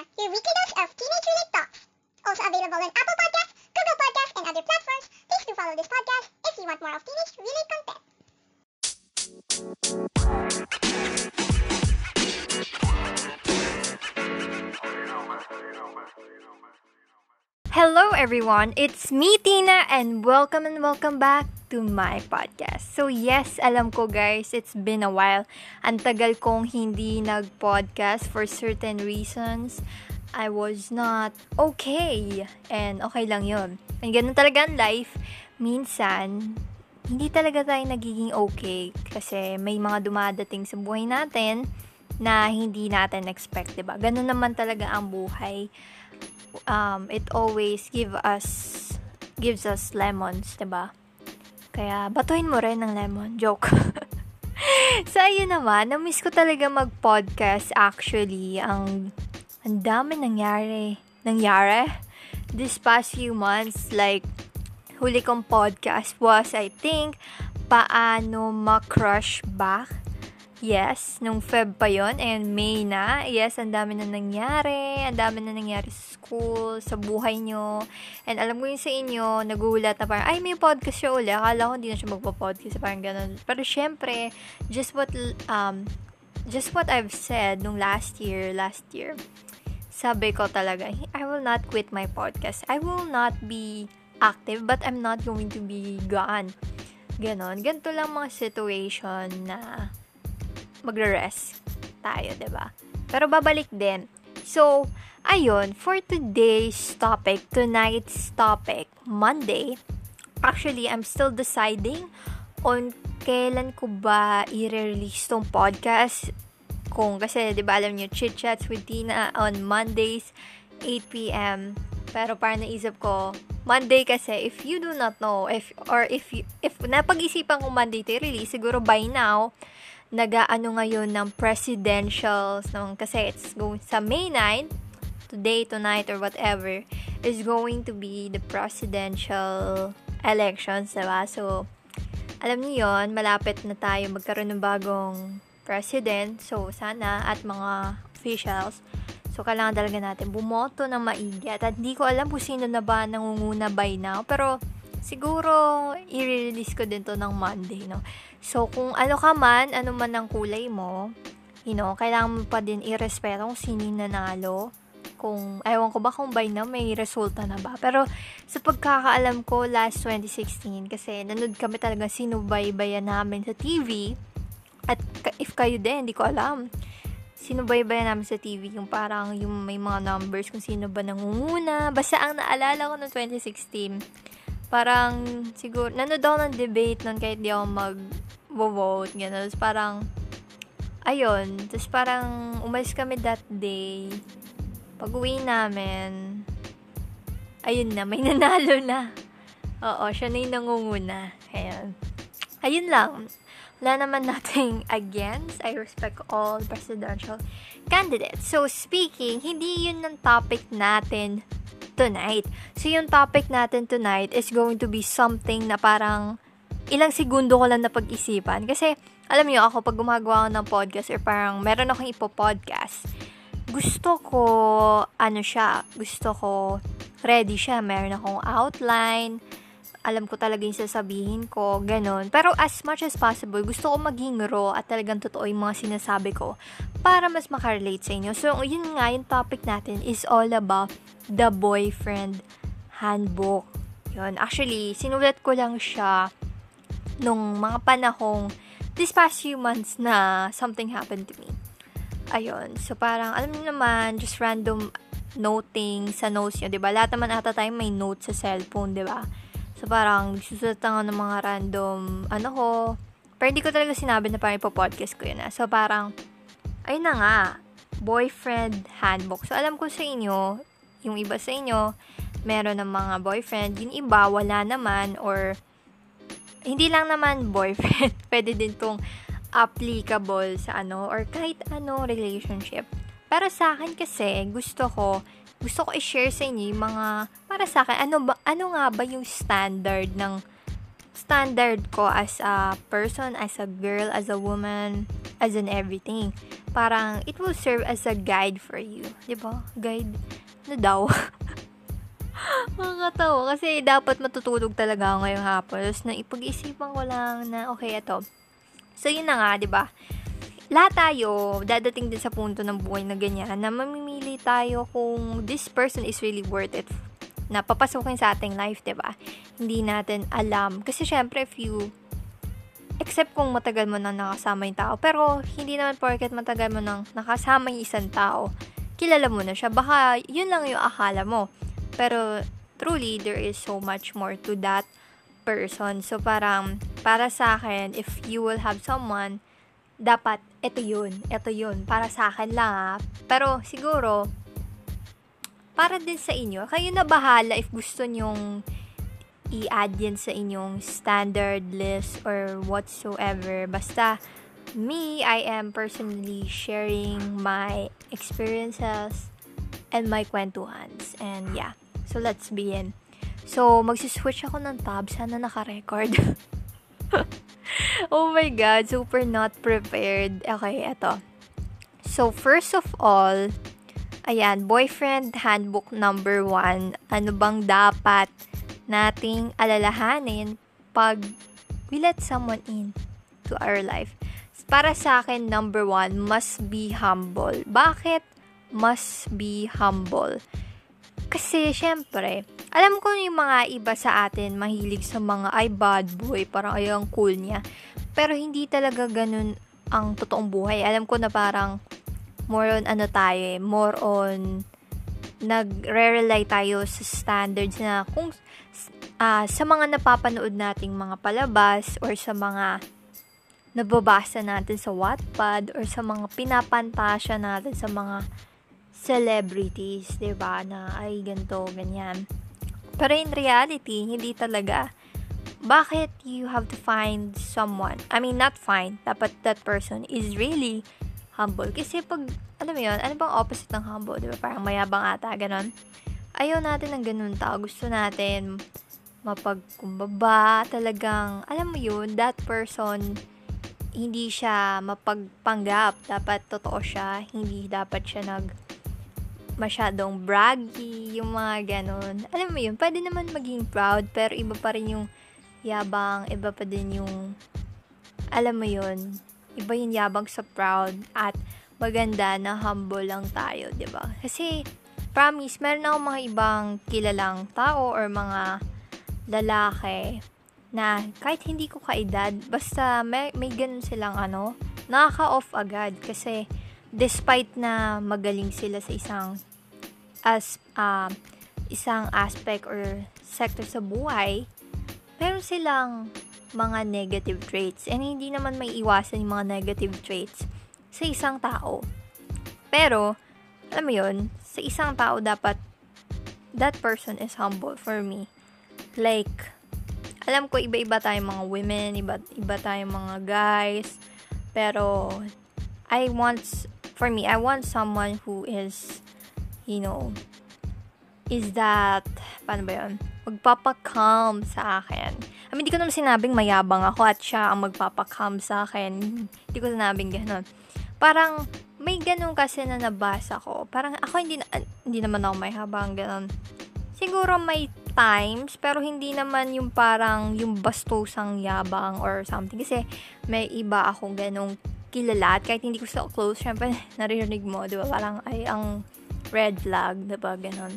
Tina, your weekly dose of teenage-related talks. Also available on Apple Podcasts, Google Podcasts, and other platforms. Please do follow this podcast if you want more of teenage-related content. Hello everyone, it's me Tina and welcome and welcome back to my podcast. So yes, alam ko guys, it's been a while. Ang tagal kong hindi nag-podcast for certain reasons. I was not okay. And okay lang yun. And ganun talaga ang life. Minsan, hindi talaga tayo nagiging okay kasi may mga dumadating sa buhay natin na hindi natin expect, 'di ba? Ganun naman talaga ang buhay um, it always give us gives us lemons, 'di ba? Kaya batuhin mo rin ng lemon. Joke. so ayun naman, na-miss ko talaga mag-podcast actually. Ang ang dami nangyari. Nangyari this past few months like huli kong podcast was I think paano ma-crush back Yes, nung Feb pa yon and May na. Yes, ang dami na nangyari. Ang dami na nangyari sa school, sa buhay nyo. And alam ko yun sa inyo, nagulat na parang, ay, may podcast siya uli. Akala ko hindi na siya magpa-podcast. Parang ganun. Pero syempre, just what, um, just what I've said nung last year, last year, sabi ko talaga, I will not quit my podcast. I will not be active, but I'm not going to be gone. Ganon. Ganito lang mga situation na magre-rest tayo, ba? Pero babalik din. So, ayun, for today's topic, tonight's topic, Monday, actually, I'm still deciding on kailan ko ba i-release tong podcast. Kung, kasi, di ba, alam nyo, Chit Chats with Tina on Mondays, 8pm. Pero parang naisip ko, Monday kasi, if you do not know, if, or if, you, if napag-isipan ko Monday to release, siguro by now, nagaano ngayon ng presidentials ng kasi it's going sa May 9 today tonight or whatever is going to be the presidential elections diba? So alam niyo yon malapit na tayo magkaroon ng bagong president. So sana at mga officials. So kailangan talaga natin bumoto ng maigi. At hindi ko alam kung sino na ba nangunguna by now. Pero siguro i-release ko din to ng Monday no So, kung ano ka man, ano man ang kulay mo, you know, kailangan mo pa din irespeto kung sino nanalo. Kung, ewan ko ba kung by now may resulta na ba. Pero, sa pagkakaalam ko, last 2016, kasi nanood kami talaga sinubaybayan namin sa TV. At if kayo din, hindi ko alam. Sinubaybayan namin sa TV yung parang yung may mga numbers kung sino ba nangunguna. Basta ang naalala ko noong 2016, parang siguro, nanood ako ng debate nun kahit di ako mag vote, gano'n. Tapos parang, ayun, tapos parang umalis kami that day. Pag uwi namin, ayun na, may nanalo na. Oo, siya na yung nangunguna. Ayun. Ayun lang. Wala naman nating against. I respect all presidential candidates. So, speaking, hindi yun ng topic natin tonight. So, yung topic natin tonight is going to be something na parang ilang segundo ko lang napag-isipan. Kasi, alam niyo ako, pag gumagawa ako ng podcast or parang meron akong ipo-podcast, gusto ko, ano siya, gusto ko, ready siya. Meron akong outline, alam ko talaga yung sasabihin ko, ganun. Pero as much as possible, gusto ko maging raw at talagang totoo yung mga sinasabi ko para mas makarelate sa inyo. So, yun nga, yung topic natin is all about the boyfriend handbook. Yun. Actually, sinulat ko lang siya nung mga panahong this past few months na something happened to me. Ayun. So, parang, alam niyo naman, just random noting sa notes niyo, 'di ba? Lahat naman ata tayo may notes sa cellphone, 'di ba? So, parang, susulat nga ng mga random, ano ko, pero hindi ko talaga sinabi na parang ipo-podcast ko yun, ah. So, parang, ayun na nga, boyfriend handbook. So, alam ko sa inyo, yung iba sa inyo, meron ng mga boyfriend, yung iba, wala naman, or, hindi lang naman boyfriend, pwede din tong applicable sa ano, or kahit ano relationship. Pero sa akin kasi, gusto ko, gusto ko i-share sa inyo yung mga, para sa akin, ano, ba, ano nga ba yung standard ng, standard ko as a person, as a girl, as a woman, as in everything. Parang, it will serve as a guide for you. Di ba? Guide na daw. Makakatawa. Kasi dapat matutulog talaga ako ngayong hapon. Tapos na ipag-isipan ko lang na, okay, ito. So, yun na nga, di ba? Lahat tayo, dadating din sa punto ng buhay na ganyan, na mamimili tayo kung this person is really worth it na papasukin sa ating life, di ba? Hindi natin alam. Kasi, syempre, if you except kung matagal mo nang nakasama yung tao. Pero, hindi naman porket matagal mo nang nakasama yung isang tao, kilala mo na siya. Baka, yun lang yung akala mo. Pero, truly, there is so much more to that person. So, parang, para sa akin, if you will have someone, dapat, ito yun, ito yun. Para sa akin lang, ha. Pero, siguro, para din sa inyo, kayo na bahala if gusto nyong i-add yan sa inyong standard list or whatsoever. Basta, me, I am personally sharing my experiences and my kwentuhans. And yeah, so let's begin. So, magsiswitch ako ng tab. Sana naka-record. oh my God, super not prepared. Okay, eto. So, first of all, ayan, boyfriend handbook number one. Ano bang dapat nating alalahanin pag we let someone in to our life. Para sa akin, number one, must be humble. Bakit must be humble? Kasi, syempre, alam ko yung mga iba sa atin mahilig sa mga ay bad boy, parang ay ang cool niya. Pero hindi talaga ganun ang totoong buhay. Alam ko na parang more on ano tayo eh, more on nagre-rely tayo sa standards na kung uh, sa mga napapanood nating mga palabas or sa mga nababasa natin sa Wattpad or sa mga pinapantasya natin sa mga celebrities, 'di ba? Na ay ganto, ganyan. Pero in reality, hindi talaga. Bakit you have to find someone? I mean, not find. Dapat that person is really humble. Kasi pag, alam mo yun, ano bang opposite ng humble? Di ba? Parang mayabang ata, ganon. Ayaw natin ng ganun tao. Gusto natin mapagkumbaba, talagang, alam mo yun, that person, hindi siya mapagpanggap. Dapat totoo siya. Hindi dapat siya nag masyadong braggy, yung mga ganun. Alam mo yun, pwede naman maging proud, pero iba pa rin yung yabang, iba pa din yung, alam mo yun, iba yung yabang sa proud, at maganda na humble lang tayo, ba diba? Kasi, promise, meron akong mga ibang kilalang tao or mga lalaki na kahit hindi ko kaedad, basta may, may ganun silang ano, nakaka-off agad kasi despite na magaling sila sa isang as uh, isang aspect or sector sa buhay, meron silang mga negative traits and hindi naman may iwasan yung mga negative traits sa isang tao. Pero, alam mo yun, sa isang tao dapat that person is humble for me like, alam ko iba-iba tayong mga women, iba, iba tayong mga guys, pero, I want, for me, I want someone who is, you know, is that, paano ba yun? Magpapakam sa akin. I mean, hindi ko naman sinabing mayabang ako at siya ang magpapakam sa akin. Hindi ko sinabing gano'n. Parang, may ganun kasi na nabasa ko. Parang ako hindi, na, hindi naman ako may habang ganun. Siguro may times, pero hindi naman yung parang yung bastosang yabang or something. Kasi may iba akong ganong kilala at kahit hindi ko so close, syempre naririnig mo, di ba? Parang ay ang red flag, di ba? Ganon.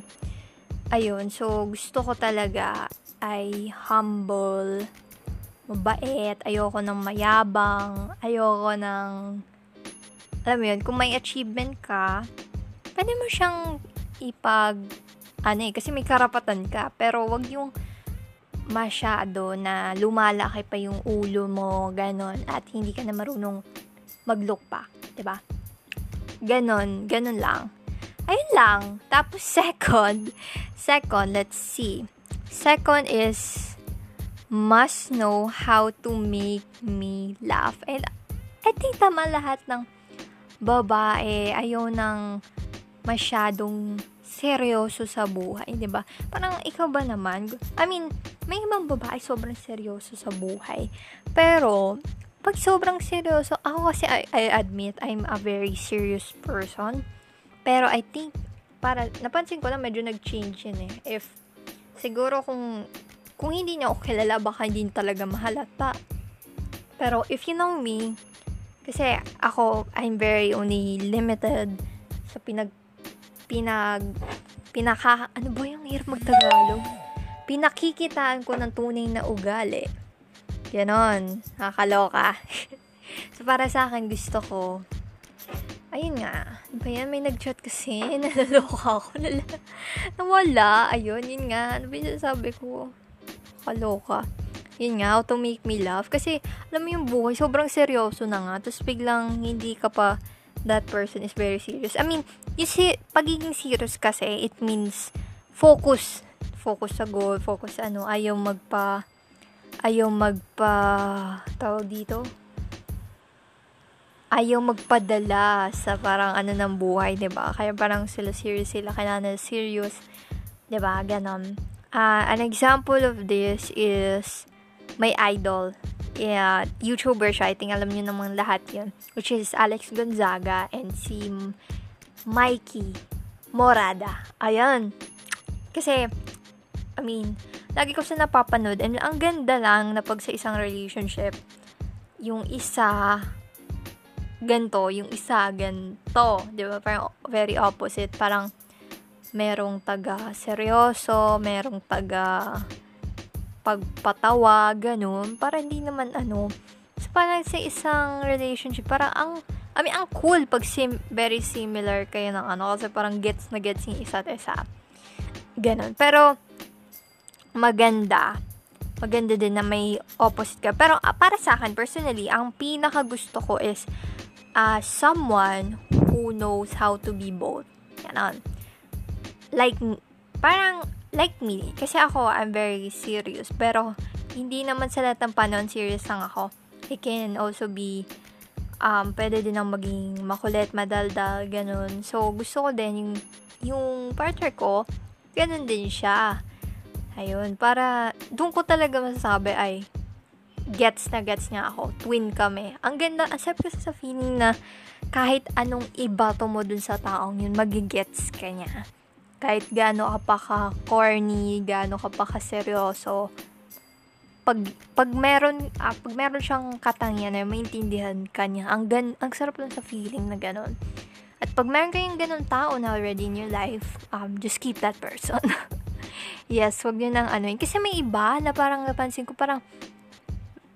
Ayun, so gusto ko talaga ay humble, mabait, ayoko ng mayabang, ayoko ng, alam mo yun, kung may achievement ka, pwede mo siyang ipag ano eh, kasi may karapatan ka, pero wag yung masyado na lumalaki pa yung ulo mo, ganon, at hindi ka na marunong mag-look pa, ba diba? Ganon, ganon lang. Ayun lang. Tapos second, second, let's see. Second is, must know how to make me laugh. And I think tama lahat ng babae, ayaw ng masyadong seryoso sa buhay, 'di ba? Parang ikaw ba naman? I mean, may ibang babae sobrang seryoso sa buhay. Pero pag sobrang seryoso, ako kasi I, I admit, I'm a very serious person. Pero I think, para, napansin ko na medyo nag-change yun eh. If, siguro kung, kung hindi niya ako kilala, baka hindi talaga mahalata. Pero if you know me, kasi ako, I'm very only limited sa pinag, pinag, pinaka, ano ba yung hirap magtagalog? Pinakikitaan ko ng tunay na ugali. Ganon. Nakakaloka. so, para sa akin, gusto ko, ayun nga, ano ba yan, may nag-chat kasi, nalaloka ako, nala, nawala, ayun, yun nga, ano ba yung sabi ko, kaloka, yun nga, how to make me laugh, kasi, alam mo yung buhay, sobrang seryoso na nga, tapos biglang, hindi ka pa, that person is very serious, I mean, you see, pagiging serious kasi, it means, focus, focus sa goal, focus sa ano, ayaw magpa, ayaw magpa, tawag dito, ayaw magpadala sa parang ano ng buhay, 'di ba? Kaya parang sila serious sila, kailangan serious, 'di ba? Ganon. Uh, an example of this is my idol. Yeah, YouTuber siya. I think alam niyo namang lahat 'yun. Which is Alex Gonzaga and si Mikey Morada. Ayan. Kasi, I mean, lagi ko siya napapanood and ang ganda lang na pag sa isang relationship, yung isa ganto, yung isa ganto, 'di ba? Parang very opposite, parang merong taga seryoso, merong taga pagpatawa, ganun. Para hindi naman ano, so parang sa isang relationship, parang ang I mean, ang cool pag sim, very similar kayo ng ano, kasi parang gets na gets yung isa't isa. Ganun. Pero, maganda. Maganda din na may opposite ka. Pero, uh, para sa akin, personally, ang pinaka gusto ko is uh, someone who knows how to be both. Ganon. Like, parang, like me. Kasi ako, I'm very serious. Pero, hindi naman sa lahat ng panon, serious lang ako. I can also be, um, pwede din ang maging makulit, madaldal, ganun. So, gusto ko din yung, yung partner ko, ganun din siya. Ayun, para, doon ko talaga masasabi ay, gets na gets niya ako. Twin kami. Ang ganda, accept kasi sa feeling na kahit anong ibato mo dun sa taong yun, magigets ka niya. Kahit gaano ka pa corny, gaano ka pa seryoso, pag pag meron ah, pag meron siyang katangian na maintindihan ka niya, ang gan ang sarap lang sa feeling na ganon. At pag meron kayong ganon tao na already in your life, um, just keep that person. yes, wag niyo nang ano Kasi may iba na parang napansin ko, parang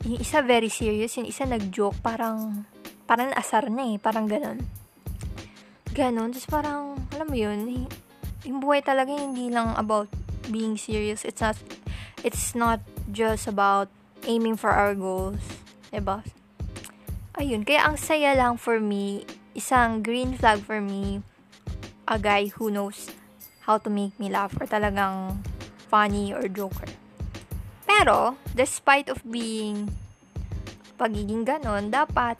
yung isa very serious, yung isa nag-joke, parang, parang asar na eh, parang ganun. Ganun, tapos parang, alam mo yun, yung buhay talaga hindi lang about being serious, it's not, it's not just about aiming for our goals, diba? Ayun, kaya ang saya lang for me, isang green flag for me, a guy who knows how to make me laugh or talagang funny or joker. Pero, despite of being pagiging ganon, dapat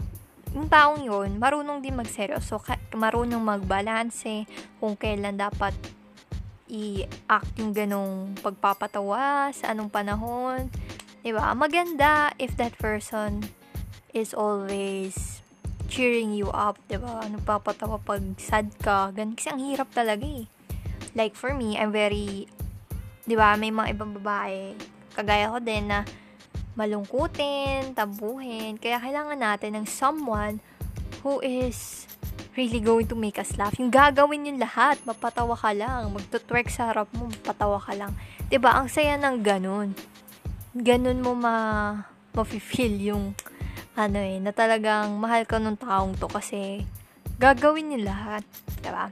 yung taong yun, marunong din magseryoso, marunong magbalanse kung kailan dapat i-act yung ganong pagpapatawa, sa anong panahon. Diba? Maganda if that person is always cheering you up, diba? Nagpapatawa pag sad ka. Ganun. Kasi ang hirap talaga eh. Like for me, I'm very, diba, may mga ibang babae, kagaya ko din na malungkutin, tabuhin. Kaya kailangan natin ng someone who is really going to make us laugh. Yung gagawin yung lahat, mapatawa ka lang. Magtutwerk sa harap mo, mapatawa ka lang. ba diba? Ang saya ng ganun. Ganun mo ma mafe-feel yung ano eh, na talagang mahal ka nung taong to kasi gagawin yung lahat. Diba?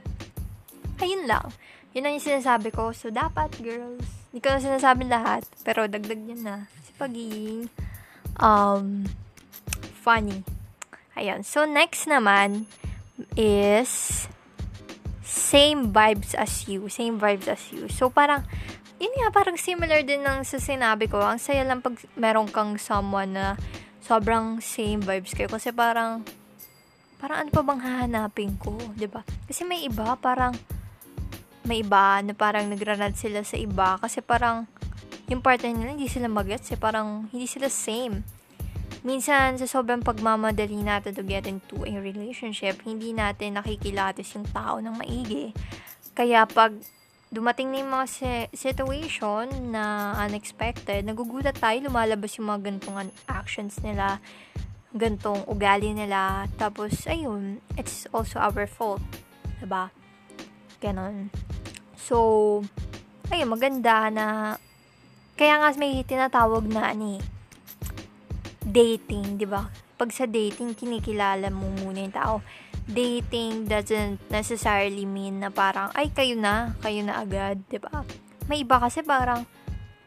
Ayun lang. Yun ang yung sinasabi ko. So, dapat, girls, hindi ko na sinasabi lahat, pero dagdag niya na. Si pagiging, um, funny. Ayun. So, next naman is same vibes as you. Same vibes as you. So, parang, yun nga, parang similar din ng sa sinabi ko. Ang saya lang pag meron kang someone na sobrang same vibes kayo. Kasi parang, parang ano pa bang hahanapin ko, ba? Kasi may iba parang may iba na parang nagrarad sila sa iba kasi parang yung partner nila hindi sila magets eh, parang hindi sila same. minsan sa sobrang pagmamadali natin to get into a relationship, hindi natin nakikilatis yung tao ng maigi. Kaya pag dumating na yung mga si- situation na unexpected, nagugulat tayo, lumalabas yung mga gantong actions nila, gantong ugali nila, tapos, ayun, it's also our fault. Diba? Ganon. So, ayun, maganda na, kaya nga may tinatawag na, ani, dating, di ba? Pag sa dating, kinikilala mo muna yung tao. Dating doesn't necessarily mean na parang, ay, kayo na, kayo na agad, di ba? May iba kasi parang,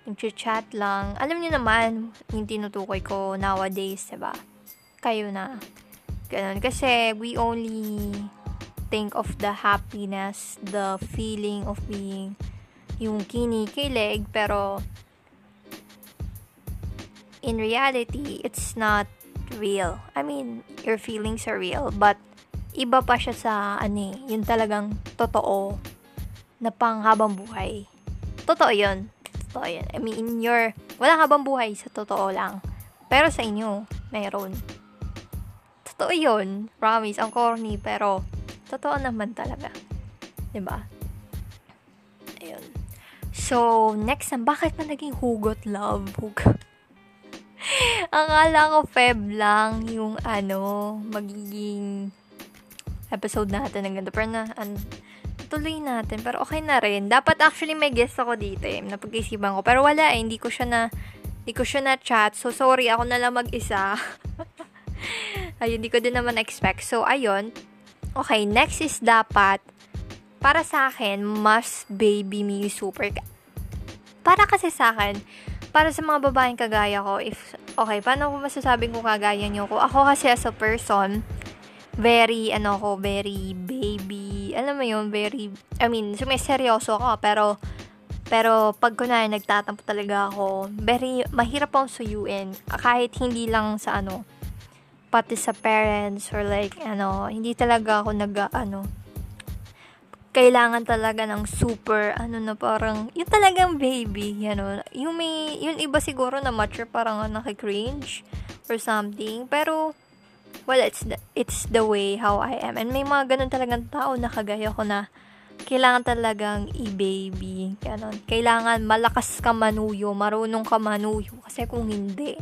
nag-chat lang. Alam niyo naman, yung tinutukoy ko nowadays, di ba? Kayo na. Ganun. Kasi, we only think of the happiness, the feeling of being yung kinikilig, pero in reality, it's not real. I mean, your feelings are real, but iba pa siya sa, ano eh, yung talagang totoo na panghabang buhay. Totoo yun. Totoo yun. I mean, in your, wala habang buhay sa totoo lang. Pero sa inyo, meron. Totoo yun. Promise, ang corny, pero totoo naman talaga. ba diba? Ayun. So, next na, bakit pa naging hugot love? Hugot. Akala ko Feb lang yung ano, magiging episode natin ng ganito. Pero na, an, tuloy natin. Pero okay na rin. Dapat actually may guest ako dito eh. Napag-isipan ko. Pero wala eh. Hindi ko siya na, hindi ko siya na chat. So, sorry. Ako na lang mag-isa. ayun, hindi ko din naman expect. So, ayun. Okay, next is dapat, para sa akin, must baby me super. Para kasi sa akin, para sa mga babaeng kagaya ko, if, okay, paano ko masasabing ko kagaya nyo ko? Ako kasi as a person, very, ano ko, very baby, alam mo yun, very, I mean, seryoso ako, pero, pero pag kunwari nagtatampo talaga ako, very, mahirap akong suyuin, kahit hindi lang sa ano, pati sa parents, or like, ano, hindi talaga ako nag, ano, kailangan talaga ng super, ano na parang, yung talagang baby, you know. Yung may, yung iba siguro na mature parang nakikringe or something. Pero, well, it's the, it's the way how I am. And may mga ganun talagang tao na kagaya ko na kailangan talagang i-baby. Ganon. Kailangan malakas ka manuyo, marunong ka manuyo. Kasi kung hindi,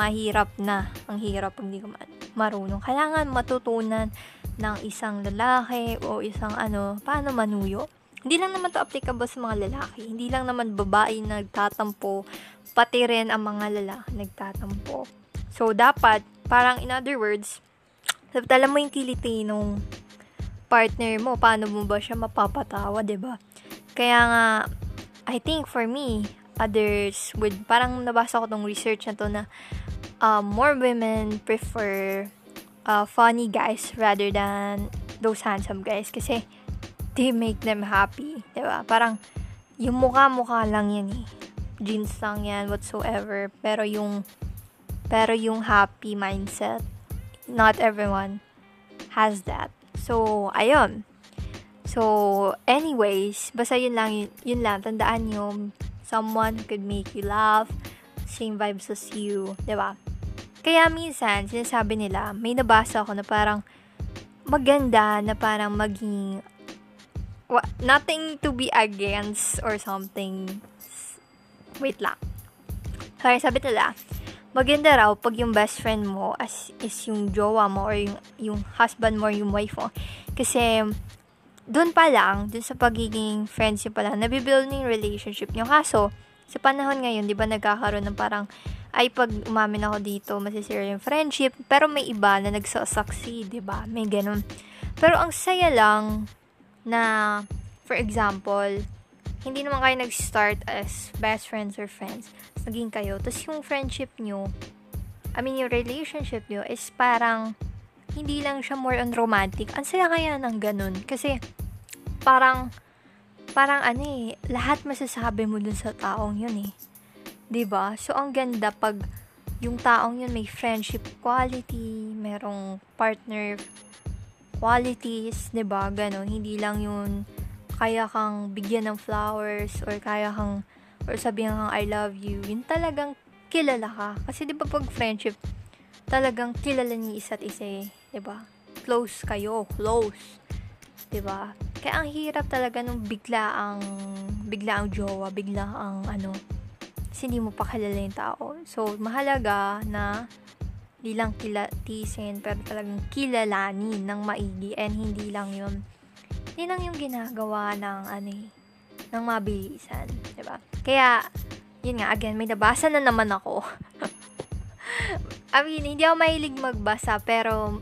mahirap na. Ang hirap pag hindi ka marunong. Kailangan matutunan ng isang lalaki o isang ano, paano manuyo. Hindi lang naman to applicable sa mga lalaki. Hindi lang naman babae nagtatampo, pati rin ang mga lalaki nagtatampo. So, dapat, parang in other words, dapat alam mo yung kiliti nung partner mo, paano mo ba siya mapapatawa, ba diba? Kaya nga, I think for me, others would, parang nabasa ko tong research na to na uh, more women prefer uh, funny guys rather than those handsome guys kasi they make them happy, 'di ba? Parang yung mukha-mukha lang yan eh. Jeans lang yan whatsoever, pero yung pero yung happy mindset, not everyone has that. So, ayun. So, anyways, basta yun lang, yun, yun lang, tandaan nyo, someone who could make you laugh, same vibes as you, ba diba? Kaya minsan, sinasabi nila, may nabasa ako na parang maganda na parang maging wa, nothing to be against or something. Wait lang. Sorry, sabi nila, maganda raw pag yung best friend mo as is yung jowa mo or yung, yung husband mo or yung wife mo. Kasi, doon pa lang, doon sa pagiging friends pa lang, nabibuild yung relationship nyo. Kaso, sa panahon ngayon, di ba nagkakaroon ng parang ay pag umamin ako dito, masisira yung friendship. Pero may iba na nagsasucceed, di ba? May ganun. Pero ang saya lang na, for example, hindi naman kayo nag-start as best friends or friends. Naging kayo. Tapos yung friendship nyo, I mean, yung relationship nyo is parang, hindi lang siya more on romantic. Ang saya kaya ng ganun. Kasi, parang, parang ano eh, lahat masasabi mo dun sa taong yun eh. ba? So ang ganda pag yung taong yun may friendship quality, merong partner qualities, ba? Ganon, hindi lang yun kaya kang bigyan ng flowers or kaya kang or sabihan kang I love you. Yun talagang kilala ka. Kasi di ba pag friendship, talagang kilala niyo isa't isa eh. Ba? Close kayo. Close. Ba? Kaya ang hirap talaga nung bigla ang bigla ang jowa, bigla ang ano, hindi mo pa kilala yung tao. So, mahalaga na hindi lang kilatisin, pero talagang kilalanin ng maigi and hindi lang yun hindi lang yung ginagawa ng ano eh, ng mabilisan, 'di ba? Kaya yun nga again, may nabasa na naman ako. I mean, hindi ako mahilig magbasa pero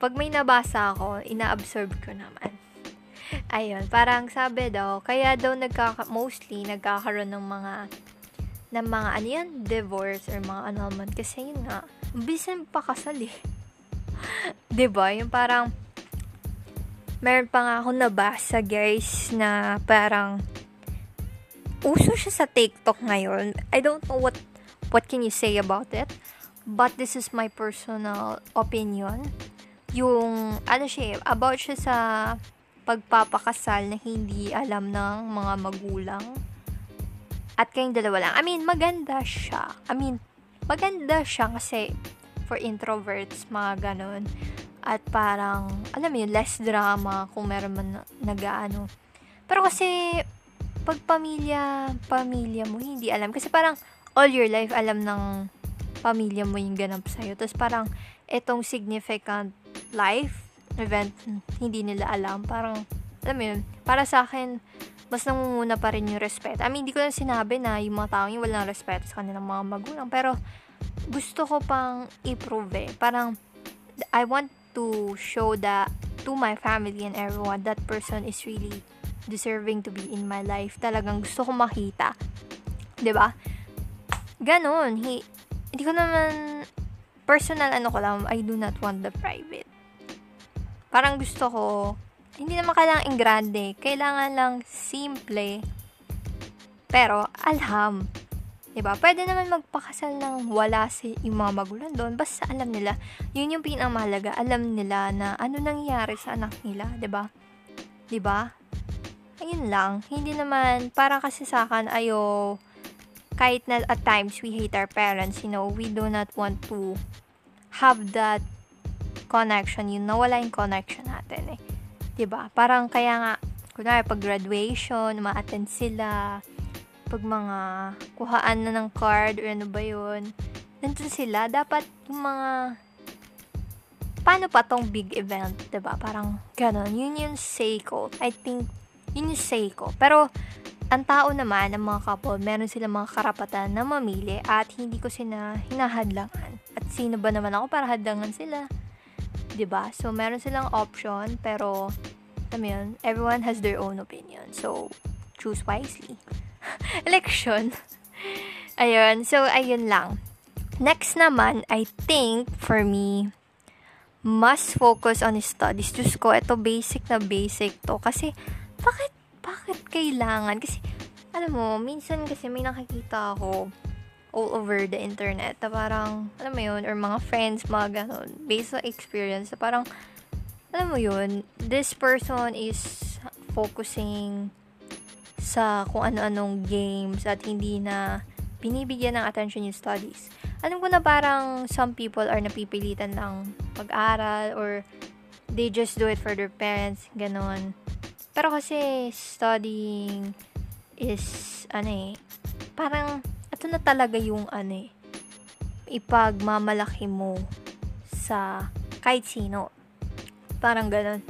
pag may nabasa ako, ina-absorb ko naman. Ayun, parang sabi daw, kaya daw nagkaka mostly nagkakaroon ng mga ng mga ano yan, divorce or mga annulment kasi yun nga, bisan pa kasal eh. 'Di ba? Yung parang meron pa nga ako nabasa guys na parang uso siya sa TikTok ngayon. I don't know what what can you say about it. But this is my personal opinion. Yung, ano siya, about siya sa pagpapakasal na hindi alam ng mga magulang. At kayong dalawa lang. I mean, maganda siya. I mean, maganda siya kasi for introverts, mga ganon. At parang, alam mo yun, less drama kung meron man nag-ano. Pero kasi, pag pamilya, pamilya mo, hindi alam. Kasi parang, all your life, alam ng pamilya mo yung ganap sa'yo. Tapos parang, etong significant life event, hindi nila alam. Parang, alam mo yun, para sa akin, mas nangunguna pa rin yung respeto. I mean, hindi ko lang sinabi na yung mga tao yung walang respeto sa kanilang mga magulang. Pero, gusto ko pang i-prove eh. Parang, I want to show that to my family and everyone that person is really deserving to be in my life. Talagang gusto ko makita. ba? Ganon. He, hindi ko naman personal ano ko lang, I do not want the private. Parang gusto ko hindi naman kailangan in grande, kailangan lang simple. Pero alham, 'Di ba? Pwede naman magpakasal ng wala si yung mga magulang doon basta alam nila. Yun yung pinakamahalaga. Alam nila na ano nangyayari sa anak nila, ba? 'Di ba? Ayun lang. Hindi naman parang kasi sa akin ayo kahit na at times we hate our parents, you know, we do not want to have that connection, yun, nawala yung connection natin eh. ba? Parang kaya nga, kunwari pag graduation, ma-attend sila, pag mga kuhaan na ng card or ano ba yun, nandun sila, dapat yung mga paano pa tong big event, ba diba? Parang ganon. Yun yung say ko. I think, yun yung say ko. Pero, ang tao naman, ang mga couple, meron sila mga karapatan na mamili at hindi ko sila hinahadlangan. At sino ba naman ako para hadlangan sila? 'Di ba? So, meron silang option, pero, alam yun, everyone has their own opinion. So, choose wisely. election. Ayun. So, ayun lang. Next naman, I think, for me, must focus on studies. Diyos ko, ito basic na basic to. Kasi, bakit, bakit kailangan? Kasi, alam mo, minsan kasi may nakikita ako all over the internet na parang, alam mo yun, or mga friends, mga ganun, based on experience, na parang, alam mo yun, this person is focusing sa kung ano-anong games at hindi na binibigyan ng attention yung studies. Alam ko na parang some people are napipilitan lang mag-aral or they just do it for their parents, ganon. Pero kasi studying is, ano eh, parang, ito na talaga yung, ano eh, ipagmamalaki mo sa kahit sino. Parang ganon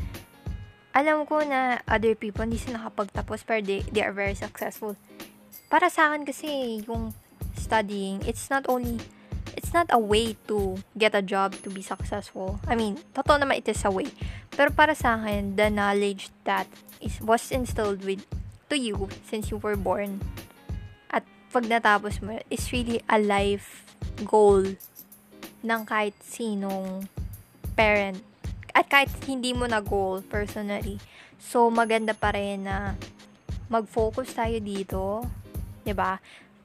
alam ko na other people hindi sila nakapagtapos pero they, they are very successful. Para sa akin kasi yung studying, it's not only it's not a way to get a job to be successful. I mean, totoo naman it is a way. Pero para sa akin, the knowledge that is was instilled with to you since you were born pag natapos mo is really a life goal ng kahit sinong parent at kahit hindi mo na goal personally. So, maganda pa rin na mag-focus tayo dito. 'di ba?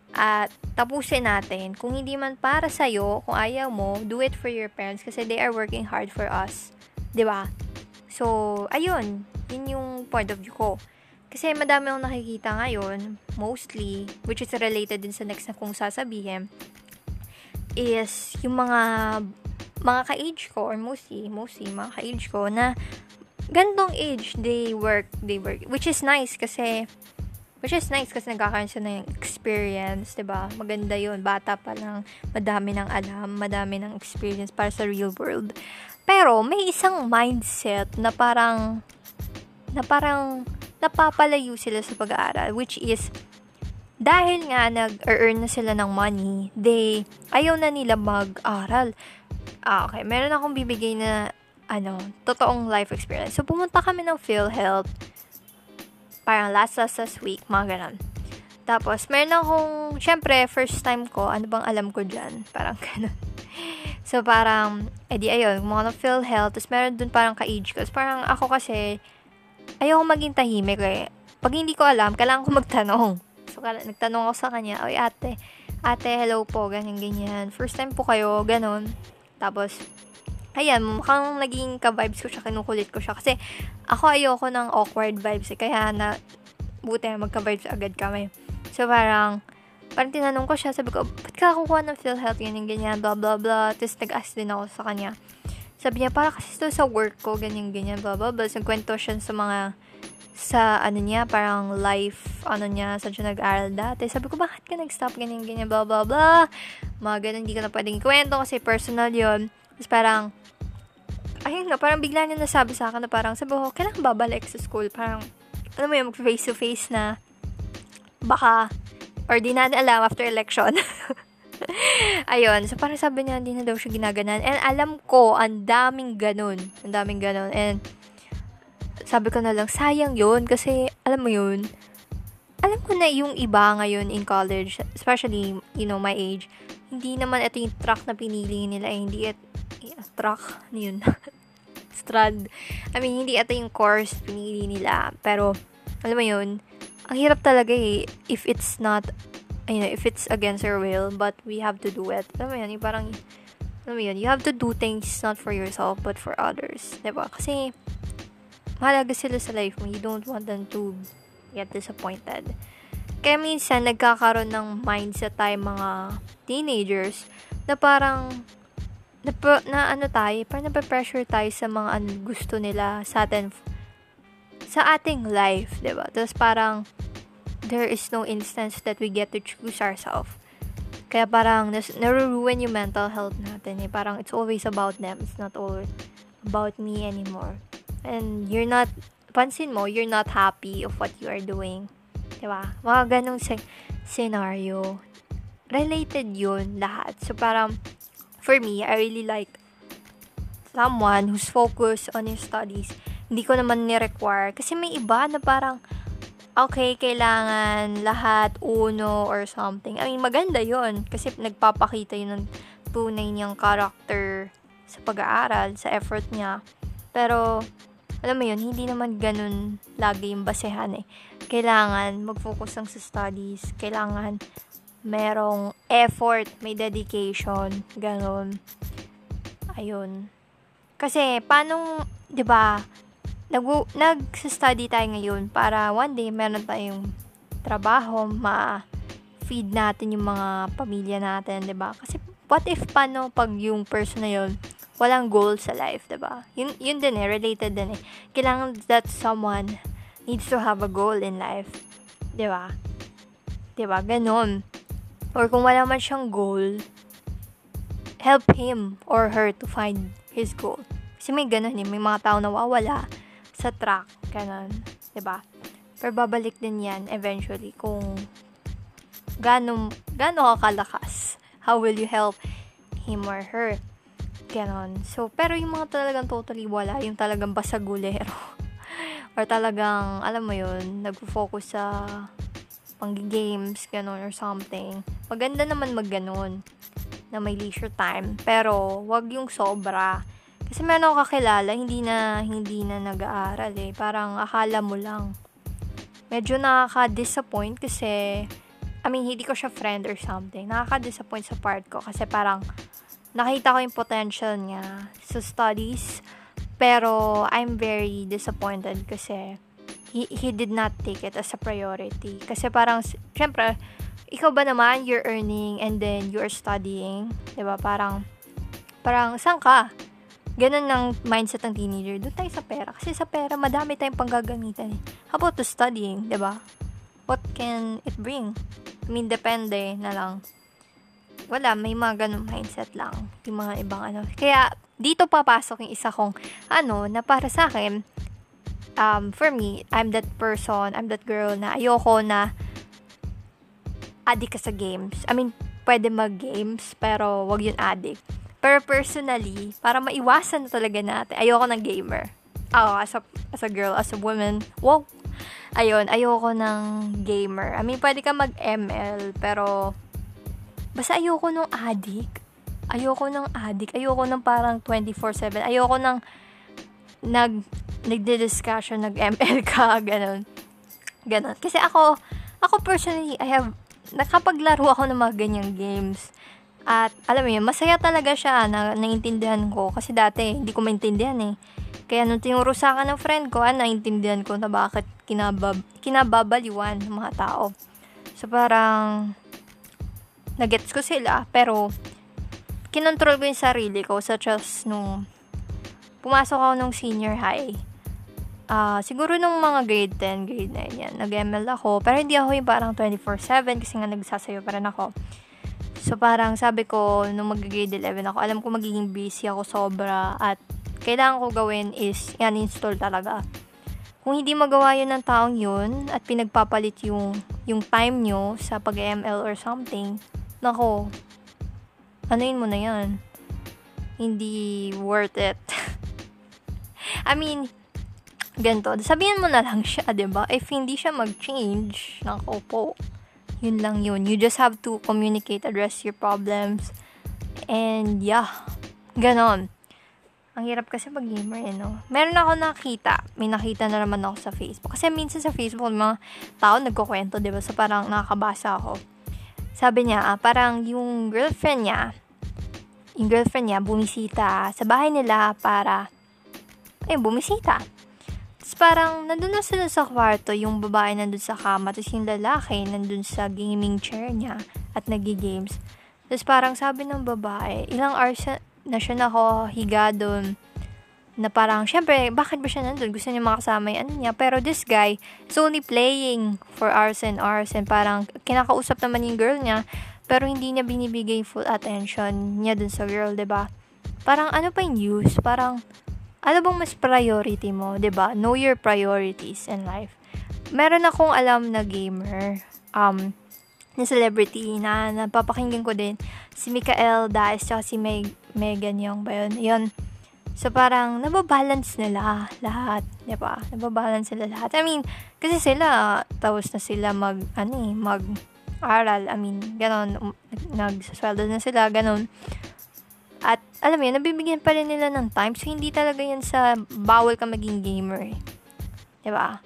At tapusin natin. Kung hindi man para sa iyo, kung ayaw mo, do it for your parents kasi they are working hard for us. ba? So, ayun. Yun yung point of view ko. Kasi madami akong nakikita ngayon, mostly, which is related din sa next na kong sasabihin, is yung mga mga ka-age ko, or mostly, mostly, mga ka-age ko, na gandong age, they work, they work, which is nice kasi, which is nice kasi nagkakaroon sila ng experience, ba Maganda yun, bata pa lang, madami ng alam, madami ng experience para sa real world. Pero, may isang mindset na parang, na parang, napapalayo sila sa pag-aaral, which is, dahil nga nag-earn na sila ng money, they, ayaw na nila mag-aral. Ah, okay. Meron akong bibigay na, ano, totoong life experience. So, pumunta kami ng PhilHealth, parang last last last week, mga ganun. Tapos, meron akong, syempre, first time ko, ano bang alam ko dyan? Parang ganun. So, parang, edi ayun, mga na PhilHealth, tapos meron dun parang ka-age ko. parang ako kasi, ayoko maging tahimik eh. Pag hindi ko alam, kailangan ko magtanong. So, nagtanong ako sa kanya, Oy, ate, ate, hello po, ganyan, ganyan. First time po kayo, ganun. Tapos, ayan, mukhang naging ka-vibes ko siya, kinukulit ko siya. Kasi, ako ayoko ng awkward vibes eh. Kaya na, buti magka-vibes agad kami. So, parang, parang tinanong ko siya, sabi ko, ba't ka kukuha ng PhilHealth, ganyan, ganyan, blah, blah, blah. Tapos, nag-ask din ako sa kanya. Sabi niya, para kasi ito sa work ko, ganyan, ganyan, blah, blah, blah. So, kwento siya sa mga sa ano niya, parang life, ano niya, sa siya nag-aral dati. Sabi ko, bakit ka nag-stop, ganyan, ganyan, blah, blah, blah. Mga ganun, hindi ka na pwedeng kwento kasi personal yon Tapos parang, ayun na, parang bigla niya nasabi sa akin na parang, sabi ko, kailangan babalik sa school. Parang, ano mo yun, face to face na, baka, or di natin alam after election. Ayun, so parang sabi niya, hindi na daw siya ginaganan. And alam ko, ang daming ganun. Ang daming ganun. And, sabi ko na lang, sayang yun. Kasi, alam mo yun, alam ko na yung iba ngayon in college, especially, you know, my age, hindi naman ito yung track na pinili nila. Eh, hindi it, yeah, track, ano yun, strad. I mean, hindi ito yung course pinili nila. Pero, alam mo yun, ang hirap talaga eh, if it's not, you know, if it's against your will, but we have to do it. Alam mo yun, yung parang, alam mo yun, you have to do things not for yourself, but for others. Diba? Kasi, mahalaga sila sa life mo. You don't want them to get disappointed. Kaya minsan, nagkakaroon ng mindset tayo mga teenagers na parang na, na ano tayo, parang nape-pressure tayo sa mga ano, gusto nila sa atin sa ating life, 'di ba? Tapos parang there is no instance that we get to choose ourselves. Kaya parang nas- naruruin yung mental health natin eh. Parang it's always about them. It's not all about me anymore and you're not, pansin mo, you're not happy of what you are doing. Diba? Mga ganong se- scenario. Related yun lahat. So, parang, for me, I really like someone who's focused on his studies. Hindi ko naman ni-require. Kasi may iba na parang, okay, kailangan lahat uno or something. I mean, maganda yon Kasi nagpapakita yun ng tunay niyang character sa pag-aaral, sa effort niya. Pero, alam mo yun, hindi naman ganun lagi yung basehan eh. Kailangan mag-focus lang sa studies. Kailangan merong effort, may dedication, ganun. Ayun. Kasi, paano, di ba, nag nag-study tayo ngayon para one day meron tayong trabaho, ma-feed natin yung mga pamilya natin, di ba? Kasi, what if paano pag yung person na yun, walang goal sa life, ba diba? Yun, yun din eh, related din eh. Kailangan that someone needs to have a goal in life. ba diba? ba? Ganon. Or kung wala man siyang goal, help him or her to find his goal. Kasi may ganun eh, may mga tao nawawala sa track, ganon. ba diba? Pero babalik din yan eventually kung gaano, gaano ka kalakas. How will you help him or her? Ganon. So, pero yung mga talagang totally wala, yung talagang basagulero. or talagang, alam mo yun, nagfo-focus sa pang-games, ganon, or something. Maganda naman mag-ganon na may leisure time. Pero, wag yung sobra. Kasi meron ako kakilala, hindi na, hindi na nag-aaral eh. Parang akala mo lang. Medyo nakaka-disappoint kasi, I mean, hindi ko siya friend or something. Nakaka-disappoint sa part ko kasi parang, nakita ko yung potential niya sa studies. Pero, I'm very disappointed kasi he, he did not take it as a priority. Kasi parang, syempre, ikaw ba naman, you're earning and then you're studying, ba Parang, parang, saan ka? Ganun ng mindset ng teenager. Doon tayo sa pera. Kasi sa pera, madami tayong panggagamitan eh. How about to studying, ba What can it bring? I mean, depende na lang. Wala, may mga ganun mindset lang. Yung mga ibang ano. Kaya, dito papasok yung isa kong, ano, na para sa akin, um, for me, I'm that person, I'm that girl na ayoko na addict ka sa games. I mean, pwede mag-games, pero wag yun addict. Pero personally, para maiwasan na talaga natin, ayoko ng gamer. Ako, as a, as a girl, as a woman, wow, ayun, ayoko ng gamer. I mean, pwede ka mag-ML, pero basta ayoko nung addict. Ayoko ng addict. Ayoko ng parang 24-7. Ayoko ng nag nagde-discussion, nag-ML ka, ganun. Ganun. Kasi ako, ako personally, I have, nakapaglaro ako ng mga ganyang games. At, alam mo yun, masaya talaga siya na naiintindihan ko. Kasi dati, hindi ko maintindihan eh. Kaya nung tinuro sa akin ng friend ko, ah, naintindihan ko na bakit kinabab kinababaliwan ng mga tao. So, parang, nagets ko sila, pero, kinontrol ko yung sarili ko, such as nung, pumasok ako nung senior high. Uh, siguro nung mga grade 10, grade 9 yan, nag-ML ako, pero hindi ako yung parang 24-7 kasi nga nagsasayo pa rin ako. So, parang sabi ko, nung mag-grade 11 ako, alam ko magiging busy ako sobra at kailangan ko gawin is i-uninstall talaga. Kung hindi magawa yun ng taong yun at pinagpapalit yung, yung time nyo sa pag-ML or something, nako, anuin mo na yan. Hindi worth it. I mean, ganito, sabihin mo na lang siya, ba diba? If hindi siya mag-change, nako po, yun lang yun. You just have to communicate, address your problems, and yeah, ganon. Ang hirap kasi pag gamer eh, no? Meron ako nakita. May nakita na naman ako sa Facebook. Kasi minsan sa Facebook, mga tao nagkukwento, di ba? So, parang nakakabasa ako. Sabi niya, ah, parang yung girlfriend niya, yung girlfriend niya, bumisita sa bahay nila para, eh, bumisita. Parang, nandun na sila sa kwarto, yung babae nandun sa kama, tapos yung lalaki nandun sa gaming chair niya at nagi-games. Tapos parang sabi ng babae, ilang hours na siya nako higa doon na parang, syempre, bakit ba siya nandun? Gusto niya makasama yung ano niya. Pero this guy is only playing for hours and hours and parang kinakausap naman yung girl niya pero hindi niya binibigay full attention niya dun sa girl, ba? Parang ano pa yung use? Parang ano bang mas priority mo, 'di ba? Know your priorities in life. Meron akong alam na gamer. Um, na celebrity na napapakinggan ko din si Mikael Diaz tsaka si Meg Megan yung ba yun? Yun. So, parang, nababalance nila lahat. Di ba? Nababalance nila lahat. I mean, kasi sila, tapos na sila mag, ano eh, mag, aral. I mean, ganon. Um, nagsasweldo na sila, ganon. At, alam mo yun, nabibigyan pa rin nila ng time. So, hindi talaga yan sa bawal ka maging gamer. Eh. Ba?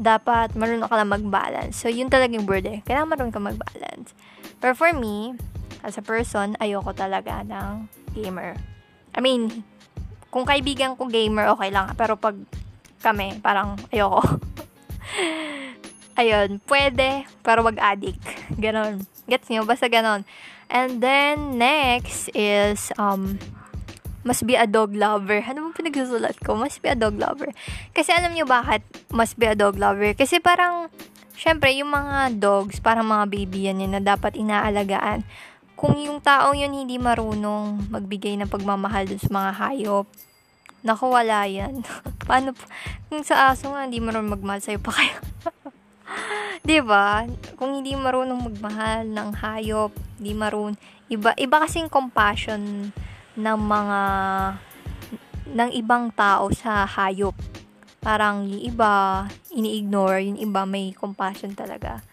Dapat, marunong ka lang mag-balance. So, yun talaga yung word eh. Kailangan marunong ka mag-balance. Pero for me, as a person, ayoko talaga ng gamer. I mean, kung kaibigan ko gamer, okay lang. Pero pag kami, parang ayoko. Ayun, pwede, pero wag addict. Ganon. Gets nyo? Basta ganon. And then, next is, um, must be a dog lover. Ano bang pinagsusulat ko? Must be a dog lover. Kasi alam nyo bakit must be a dog lover? Kasi parang, syempre, yung mga dogs, parang mga baby yan yun na dapat inaalagaan kung yung taong yun hindi marunong magbigay ng pagmamahal dun sa mga hayop, naku, wala yan. Paano, kung sa aso nga, hindi marunong magmahal sa'yo pa kayo. ba diba? Kung hindi marunong magmahal ng hayop, hindi marunong, iba, iba kasing compassion ng mga, ng ibang tao sa hayop. Parang yung iba, ini-ignore, yung iba may compassion talaga.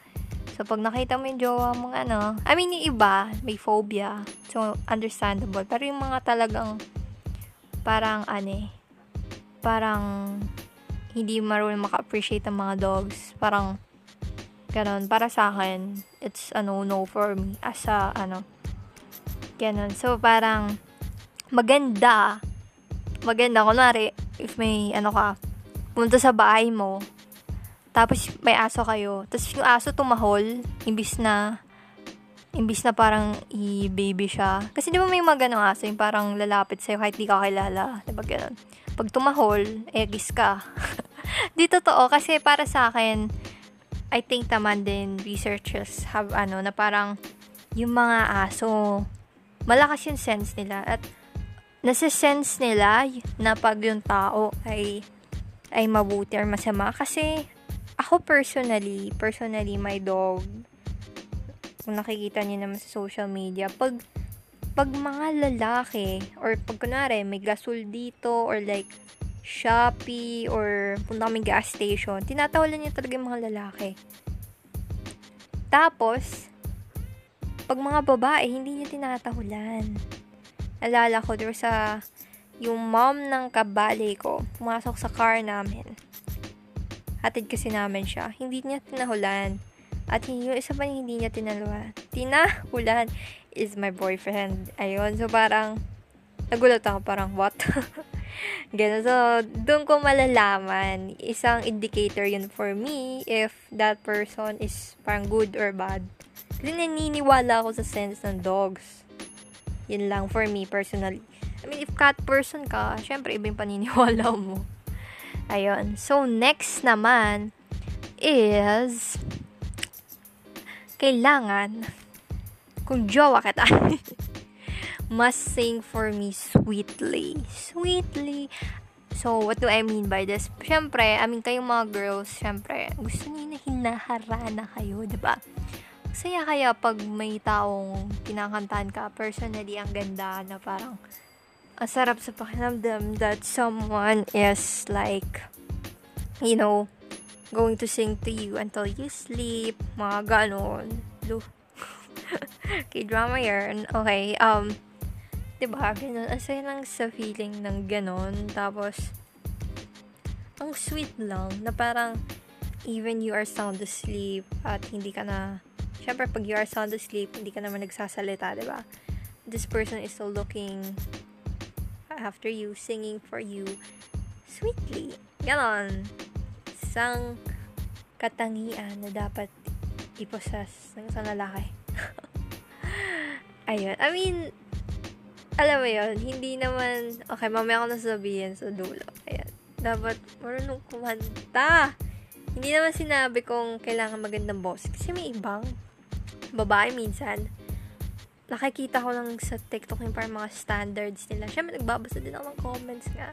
So, pag nakita mo yung jowa mong ano, I mean, yung iba, may phobia. So, understandable. Pero yung mga talagang, parang, ano parang, hindi marunong maka-appreciate ang mga dogs. Parang, ganon. Para sa akin, it's a no-no for me. As a, ano, ganon. So, parang, maganda. Maganda. Kunwari, if may, ano ka, punta sa bahay mo, tapos may aso kayo, tapos yung aso tumahol, imbis na, imbis na parang i-baby siya. Kasi di ba may mga ganong aso, yung parang lalapit sa'yo kahit di ka kilala, di ba ganun? Pag tumahol, eh, kiss ka. di totoo, kasi para sa akin, I think naman din researchers have ano, na parang yung mga aso, malakas yung sense nila at nasa-sense nila na pag yung tao ay ay mabuti or masama. Kasi ako personally, personally my dog kung nakikita niyo naman sa social media, pag pag mga lalaki or pag kunwari may gasol dito or like Shopee or punta kami gas station, tinatawalan niya talaga yung mga lalaki. Tapos, pag mga babae, hindi niya tinatahulan. Alala ko, there sa yung mom ng kabali ko, pumasok sa car namin. Hatid kasi namin siya. Hindi niya tinahulan. At yung isa pa hindi niya tinahulan. Tinahulan is my boyfriend. Ayun. So, parang, nagulat ako. Parang, what? Ganun. So, doon ko malalaman, isang indicator yun for me if that person is parang good or bad. Kasi naniniwala ako sa sense ng dogs. Yun lang for me personally. I mean, if cat person ka, syempre iba yung paniniwala mo. Ayun. So, next naman is kailangan kung jowa kita must sing for me sweetly. Sweetly. So, what do I mean by this? Siyempre, I mean, kayong mga girls, siyempre, gusto niyo na hinaharana kayo, di ba? Masaya kaya pag may taong kinakantahan ka, personally, ang ganda na parang, ang sarap sa pakiramdam that someone is like, you know, going to sing to you until you sleep, mga ganon. K-drama yarn. Okay, um, 'di ba? Ganun. Ang saya lang sa feeling ng ganon. Tapos ang sweet lang na parang even you are sound asleep at hindi ka na syempre pag you are sound asleep hindi ka naman nagsasalita, 'di ba? This person is still looking after you, singing for you sweetly. Ganon. Isang katangian na dapat iposas ng isang lalaki. Ayun. I mean, alam mo yun, hindi naman, okay, mamaya ako nasabihin sa dulo. Ayan. Dapat marunong kumanta. Hindi naman sinabi kong kailangan magandang boss. Kasi may ibang babae minsan. Nakikita ko lang sa TikTok yung parang mga standards nila. Siyempre, nagbabasa din ako ng comments nga.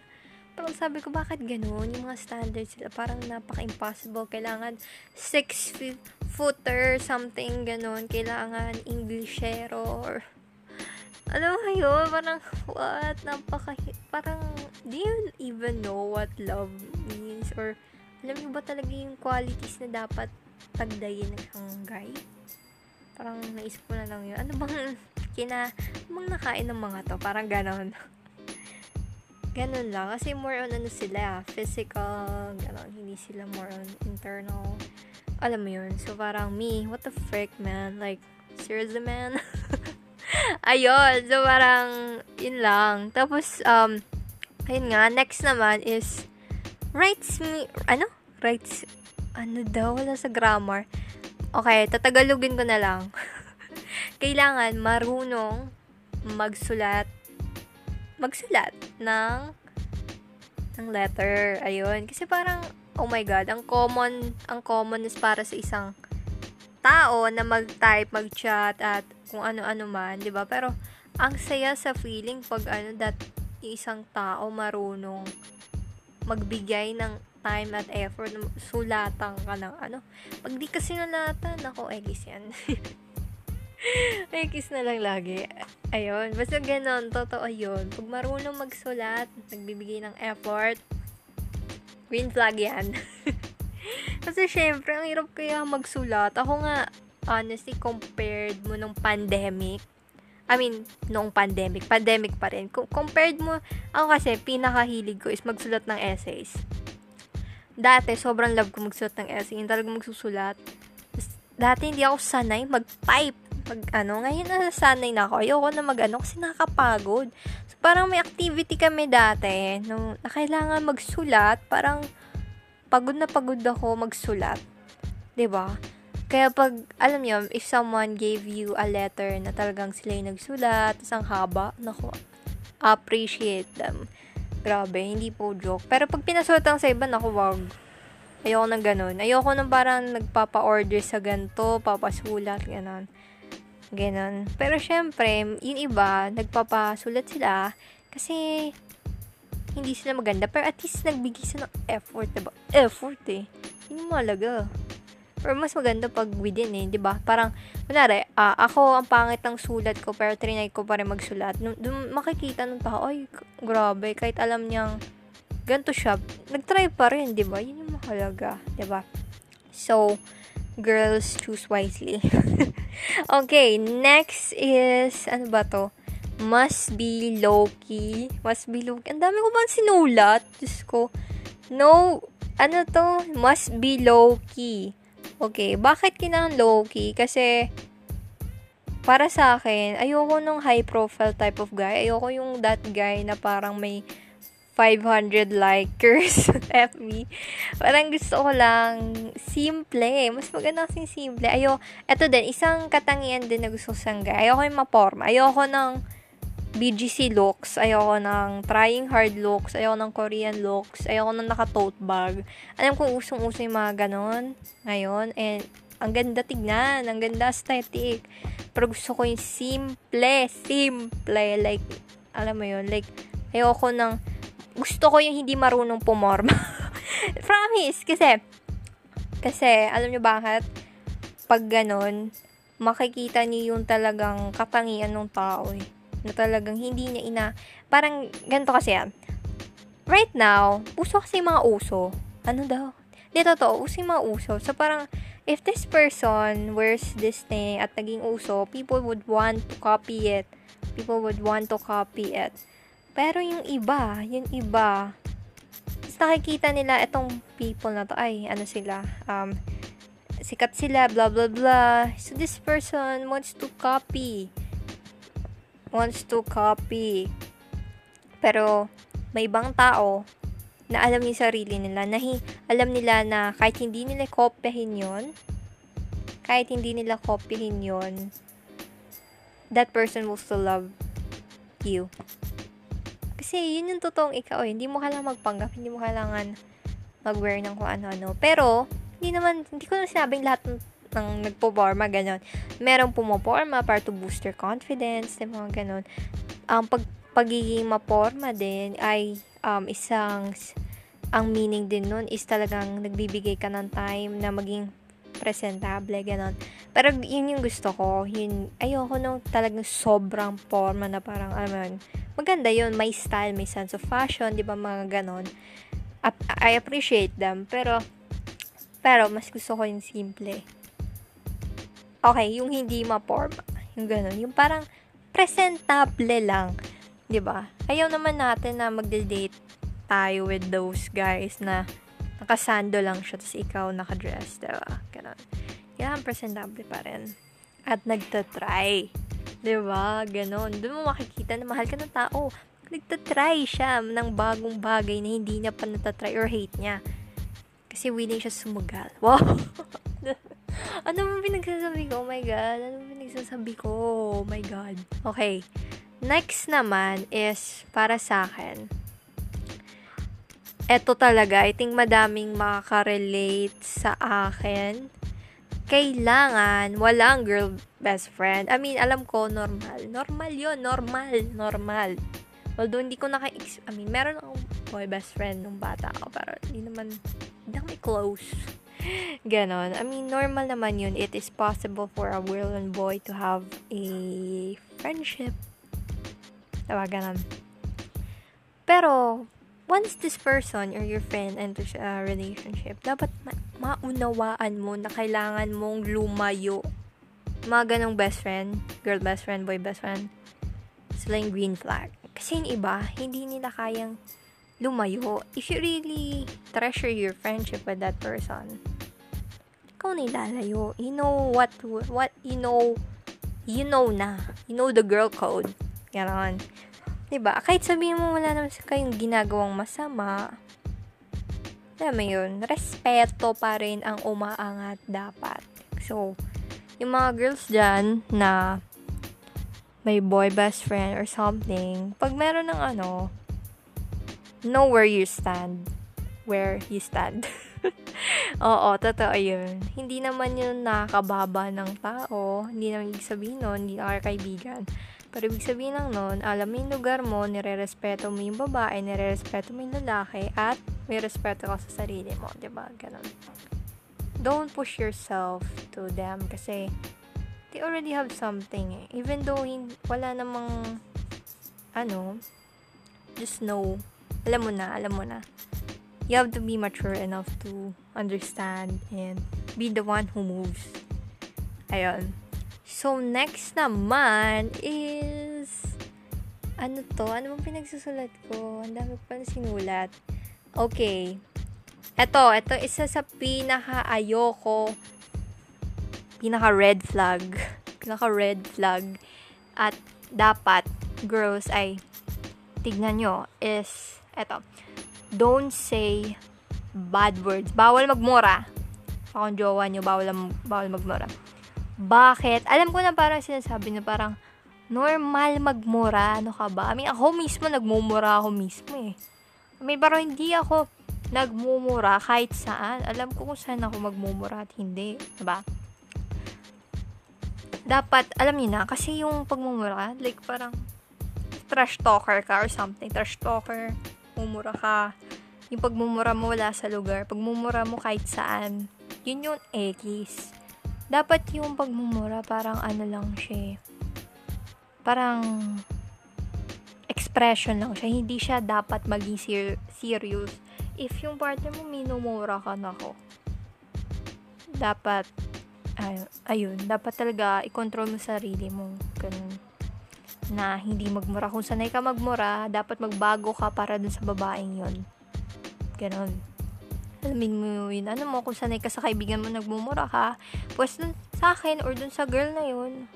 Parang sabi ko, bakit ganun? Yung mga standards sila, parang napaka-impossible. Kailangan 6 footer, something ganun. Kailangan Englishero or alam mo yun, parang, what, napaka, parang, do you even know what love means? Or, alam mo ba talaga yung qualities na dapat tagdayin ng isang guy? Parang, naisip ko na lang yun. Ano bang, kina, ano bang nakain ng mga to? Parang ganon. ganon lang. Kasi more on ano sila, physical, ganon. Hindi sila more on internal. Alam mo yun. So, parang me, what the frick, man? Like, seriously, man? ayun. So, parang, yun lang. Tapos, um, ayun nga, next naman is, writes me, ano? Writes, ano daw, wala sa grammar. Okay, tatagalugin ko na lang. Kailangan marunong magsulat, magsulat ng, ng letter. Ayun. Kasi parang, oh my God, ang common, ang common is para sa isang tao na mag-type, mag-chat, at kung ano-ano man, 'di ba? Pero ang saya sa feeling pag ano that isang tao marunong magbigay ng time at effort, sulatan ka ng ano. Pag di kasi nalatan, ako, ekis yan. ekis na lang lagi. Ayun, basta ganon, totoo yun. Pag marunong magsulat, nagbibigay ng effort, green flag yan. kasi syempre, ang hirap kaya magsulat. Ako nga, honestly, compared mo nung pandemic, I mean, noong pandemic, pandemic pa rin. Compared mo, ako kasi, pinakahilig ko is magsulat ng essays. Dati, sobrang love ko magsulat ng essay. Yung talagang magsusulat. Dati, hindi ako sanay mag-type. Mag, ano, ngayon na sanay na ako. Ayoko na mag, ano, kasi nakakapagod. So, parang may activity kami dati, no, na kailangan magsulat, parang, pagod na pagod ako magsulat. ba? Kaya pag, alam niyo, if someone gave you a letter na talagang sila yung nagsulat, isang haba, naku, appreciate them. Grabe, hindi po joke. Pero pag pinasulat sa iba, naku, wag. Ayoko nang ganun. Ayoko nang parang nagpapa-order sa ganto, papasulat, ganun. Ganun. Pero syempre, yung iba, nagpapasulat sila kasi hindi sila maganda. Pero at least nagbigay sila ng effort, diba? Effort eh. Yun yung malaga. Pero mas maganda pag within eh, 'di ba? Parang kunwari, uh, ako ang pangit ng sulat ko pero trinay ko pa rin magsulat. Doon makikita ng tao, ay grabe, kahit alam niyang ganto siya, nagtry pa rin, 'di ba? Yun yung mahalaga, 'di ba? So, girls choose wisely. okay, next is ano ba to? Must be low-key. Must be low-key. Ang dami ko bang sinulat? Diyos ko. No, ano to? Must be low-key. Okay, bakit kinang low-key? Kasi, para sa akin, ayoko nung high profile type of guy. Ayoko yung that guy na parang may 500 likers FB. Parang gusto ko lang simple. Mas maganda kasing simple. Ayo, eto din, isang katangian din na gusto ko sa guy. Ayoko yung maporma. Ayoko ng BGC looks, ayoko ng trying hard looks, ayoko ng Korean looks, ayoko ng naka-tote bag. Alam ko usong-uso yung mga ganon ngayon, and ang ganda tignan, ang ganda aesthetic. Pero gusto ko yung simple, simple, like, alam mo yun, like, ayoko ng, gusto ko yung hindi marunong pumorma. Promise, kasi, kasi, alam nyo bakit? Pag ganon, makikita niyo yung talagang katangian ng tao eh na talagang hindi niya ina... Parang, ganito kasi yan. Right now, uso kasi mga uso. Ano daw? Hindi, totoo. Uso yung mga uso. So, parang, if this person wears this thing at naging uso, people would want to copy it. People would want to copy it. Pero yung iba, yung iba, nakikita nila itong people na to, ay, ano sila, um, sikat sila, blah, blah, blah. So, this person wants to copy wants to copy. Pero, may ibang tao na alam yung sarili nila, na hi- alam nila na kahit hindi nila kopyahin yon kahit hindi nila kopyahin yon that person will still love you. Kasi yun yung totoong ikaw eh. Hindi mo kailangan magpanggap, hindi mo kailangan mag-wear ng kung ano-ano. Pero, hindi naman, hindi ko na sinabing lahat ng ng nagpo-forma, ganun. Merong pumoporma para to boost your confidence, yung mga ganun. Ang um, pag, pagiging maporma din ay um, isang, ang meaning din nun is talagang nagbibigay ka ng time na maging presentable, ganun. Pero yun yung gusto ko, yun, ayoko nung talagang sobrang forma na parang, alam mo maganda yun, may style, may sense of fashion, di ba, mga ganun. I appreciate them, pero, pero, mas gusto ko yung simple. Okay, yung hindi ma-forma. Yung ganun. Yung parang presentable lang. ba? Ayaw naman natin na magde-date tayo with those guys na nakasando lang siya tapos ikaw nakadress, 'di ba? Ganun. Kailangan presentable pa rin. At nagtatry. 'Di ba? Ganun. Doon mo makikita na mahal ka ng tao. Nagtatry siya ng bagong bagay na hindi niya pa natatry or hate niya. Kasi willing siya sumugal. Wow! ano mo pinagsasabi ko? Oh my God. Ano mo pinagsasabi ko? Oh my God. Okay. Next naman is para sa akin. Ito talaga, I think madaming makaka-relate sa akin. Kailangan walang girl best friend. I mean, alam ko, normal. Normal yon Normal. Normal. Although, hindi ko naka I mean, meron akong boy best friend nung bata ako. Pero, hindi naman, hindi kami close Ganon. I mean, normal naman yun. It is possible for a girl and boy to have a friendship. Diba, ganon. Pero, once this person or your friend enters a relationship, dapat ma- maunawaan mo na kailangan mong lumayo. Mga ganong best friend, girl best friend, boy best friend, sila yung green flag. Kasi yung iba, hindi nila kayang lumayo. If you really treasure your friendship with that person, ikaw na ilalayo. You know what, what, you know, you know na. You know the girl code. Ganon. Diba? Kahit sabihin mo wala naman sa kayong ginagawang masama, alam mo yun, respeto pa rin ang umaangat dapat. So, yung mga girls dyan na may boy best friend or something, pag meron ng ano, know where you stand. Where you stand. Oo, totoo yun. Hindi naman yun nakakababa ng tao. Hindi naman ibig sabihin nun, hindi na kaibigan. Pero ibig sabihin lang nun, alam mo yung lugar mo, nire-respeto mo yung babae, nire-respeto mo yung lalaki, at may respeto ka sa sarili mo, ba diba? Ganon. Don't push yourself to them kasi they already have something eh. Even though hindi, wala namang ano, just know. Alam mo na, alam mo na you have to be mature enough to understand and be the one who moves. Ayun. So, next naman is... Ano to? Ano bang pinagsusulat ko? Ang dami pa sinulat. Okay. Ito, ito isa sa pinaka-ayoko, pinaka-red flag, pinaka-red flag, at dapat, girls, ay, tignan nyo, is, eto, don't say bad words. Bawal magmura. Akong jowa nyo, bawal, bawal magmura. Bakit? Alam ko na parang sinasabi na parang normal magmura. Ano ka ba? I mean, ako mismo nagmumura ako mismo eh. I mean, pero hindi ako nagmumura kahit saan. Alam ko kung saan ako magmumura at hindi. Diba? Dapat, alam niyo na, kasi yung pagmumura, like parang trash talker ka or something. Trash talker pagmumura ka, yung pagmumura mo wala sa lugar, pagmumura mo kahit saan, yun yung X. Dapat yung pagmumura parang ano lang siya, eh. parang expression lang siya. Hindi siya dapat maging ser- serious. If yung partner mo minumura ka na ko, dapat, ay, ayun, dapat talaga i-control mo sarili mo. Ganun na hindi magmura. Kung sanay ka magmura, dapat magbago ka para dun sa babaeng yon Ganon. Alamin mo yun. Ano mo, kung sanay ka sa kaibigan mo nagmumura ka, pues dun sa akin or dun sa girl na yun,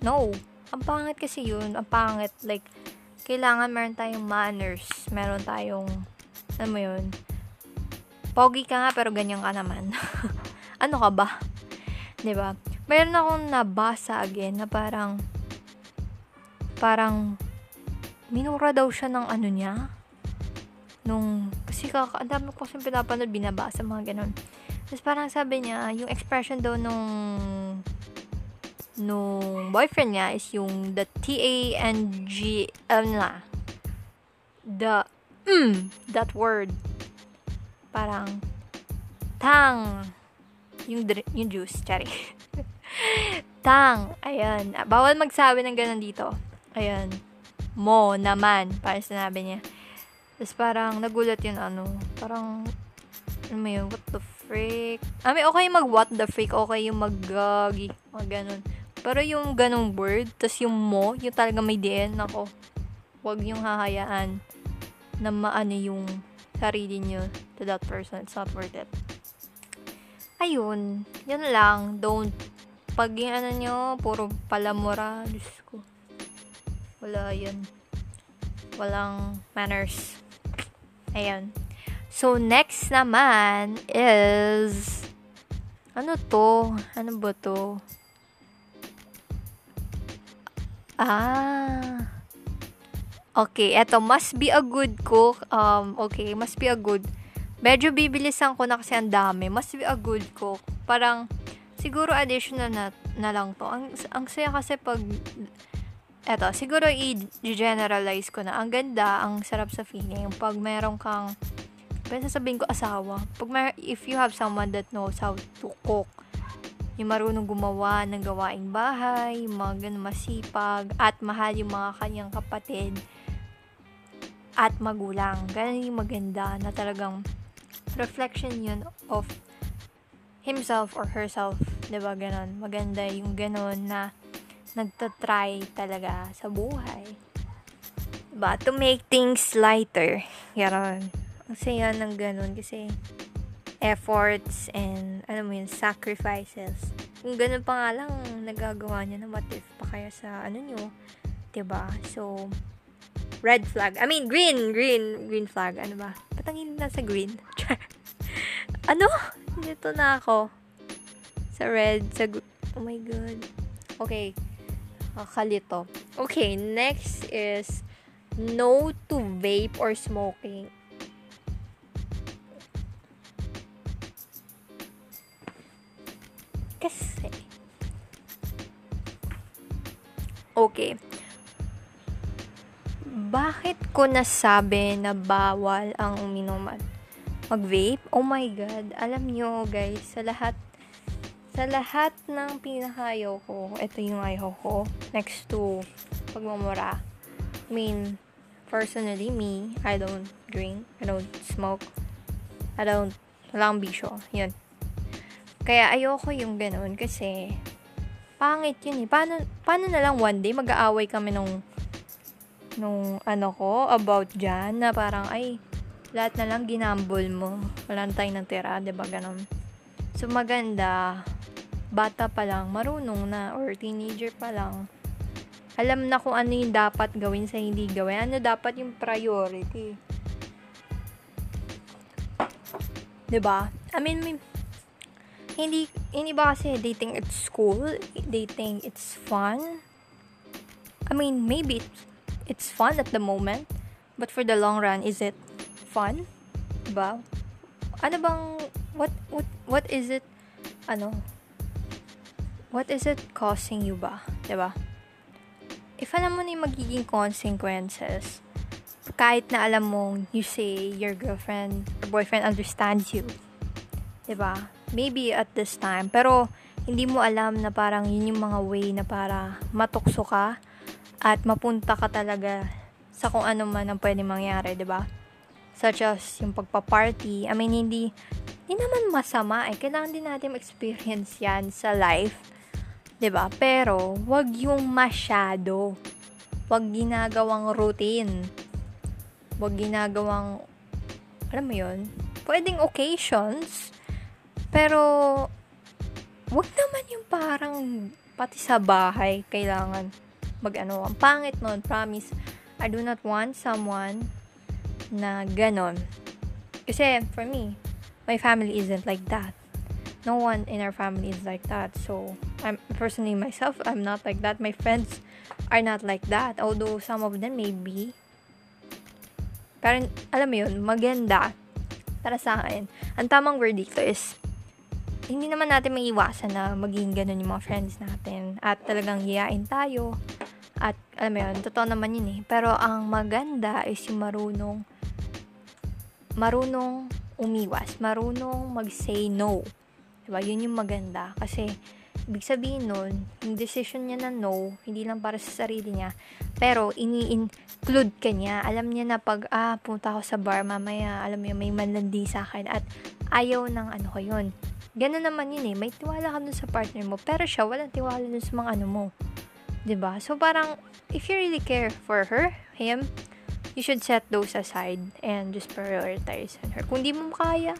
no. Ang pangit kasi yun. Ang pangit. Like, kailangan meron tayong manners. Meron tayong, ano mo yun, pogi ka nga pero ganyan ka naman. ano ka ba? 'Di ba? Meron akong nabasa again na parang parang minura daw siya ng ano niya. Nung kasi kaka, ang dami ko kasi pinapanood binabasa mga ganun. Tapos parang sabi niya yung expression daw nung nung boyfriend niya is yung the T-A-N-G ano na the mm, that word. Parang tang yung yung juice chari tang ayan. Bawal magsabi ng ganun dito Ayan. Mo naman. Parang sinabi niya. Tapos parang nagulat yun ano. Parang, ano mo yun, what the freak? I mean, okay mag what the freak. Okay yung mag gagi. Mga ganun. Pero yung ganong word, tapos yung mo, yung talaga may DN, ako. Huwag yung hahayaan na maano yung sarili nyo to that person. It's not worth it. Ayun. Yan lang. Don't pag yung ano nyo, puro palamura. Diyos ko. Wala yan. Walang manners. Ayan. So, next naman is ano to? Ano ba to? Ah. Okay, eto, must be a good cook. Um, okay, must be a good. Medyo bibilisan ko na kasi ang dami. Must be a good cook. Parang, siguro additional na, na lang to. Ang, ang saya kasi pag eto, siguro i-generalize ko na. Ang ganda, ang sarap sa feeling. Pag meron kang, pwede sabihin ko asawa. Pag may, if you have someone that knows how to cook, yung marunong gumawa ng gawaing bahay, mga masipag, at mahal yung mga kanyang kapatid, at magulang. Ganun yung maganda na talagang reflection yun of himself or herself. Diba, ganun. Maganda yung ganun na nagtatry talaga sa buhay. Diba? To make things lighter. Yaron. Ang saya ng ganun kasi efforts and alam mo yun, sacrifices. Kung ganun pa nga lang nagagawa niya na what if pa kaya sa ano nyo. Diba? So, red flag. I mean, green, green, green flag. Ano ba? Ba't ang init nasa green? ano? Dito na ako. Sa red, sa gr- Oh my God. Okay. Kakalito. Okay, next is no to vape or smoking. Kasi, okay, bakit ko nasabi na bawal ang uminuman? Mag-vape? Oh my God. Alam nyo, guys, sa lahat sa lahat ng pinakayaw ko, ito yung ayaw ko. Next to pagmamura. I mean, personally, me, I don't drink, I don't smoke, I don't, wala akong bisyo. Yun. Kaya ayoko yung ganun kasi pangit yun eh. Paano, paano na lang one day mag-aaway kami nung nung ano ko about dyan na parang ay lahat na lang ginambol mo. Wala na tayong natira, ba diba ganun? So maganda, bata pa lang, marunong na or teenager pa lang. Alam na kung ano yung dapat gawin sa hindi gawin. Ano dapat yung priority. ba? I mean, may, hindi hindi ba kasi dating at school, dating it's fun. I mean, maybe it's it's fun at the moment, but for the long run, is it fun? Diba? Ano bang, what, what, what is it, ano, what is it causing you ba? Diba? If alam mo na yung magiging consequences, kahit na alam mong you say your girlfriend or boyfriend understands you, diba? Maybe at this time, pero hindi mo alam na parang yun yung mga way na para matukso ka at mapunta ka talaga sa kung ano man ang pwede mangyari, ba? Such as yung pagpa-party. I mean, hindi hindi naman masama eh. Kailangan din natin experience 'yan sa life. 'Di ba? Pero wag yung masyado. Wag ginagawang routine. Wag ginagawang alam mo 'yon? Pwedeng occasions. Pero wag naman yung parang pati sa bahay kailangan mag-ano. Ang pangit nun, promise. I do not want someone na ganon. Kasi, for me, my family isn't like that. No one in our family is like that. So, I'm personally myself, I'm not like that. My friends are not like that. Although, some of them may be. Pero, alam mo yun, maganda para sa akin. Ang tamang word dito is hindi naman natin maiiwasan na maging ganun yung mga friends natin at talagang hiyain tayo at, alam mo yun, totoo naman yun eh. Pero, ang maganda is yung marunong, marunong umiwas, marunong mag-say no. Diba? Yun yung maganda. Kasi, ibig sabihin nun, yung decision niya na no, hindi lang para sa sarili niya, pero ini-include ka niya. Alam niya na pag, ah, punta ako sa bar mamaya, alam yun, may manlandi sa akin, at ayaw ng ano ko yun. Ganun naman yun eh. May tiwala ka dun sa partner mo, pero siya, walang tiwala dun sa mga ano mo. ba? So parang if you really care for her, him, you should set those aside and just prioritize on her. Kung di mo kaya,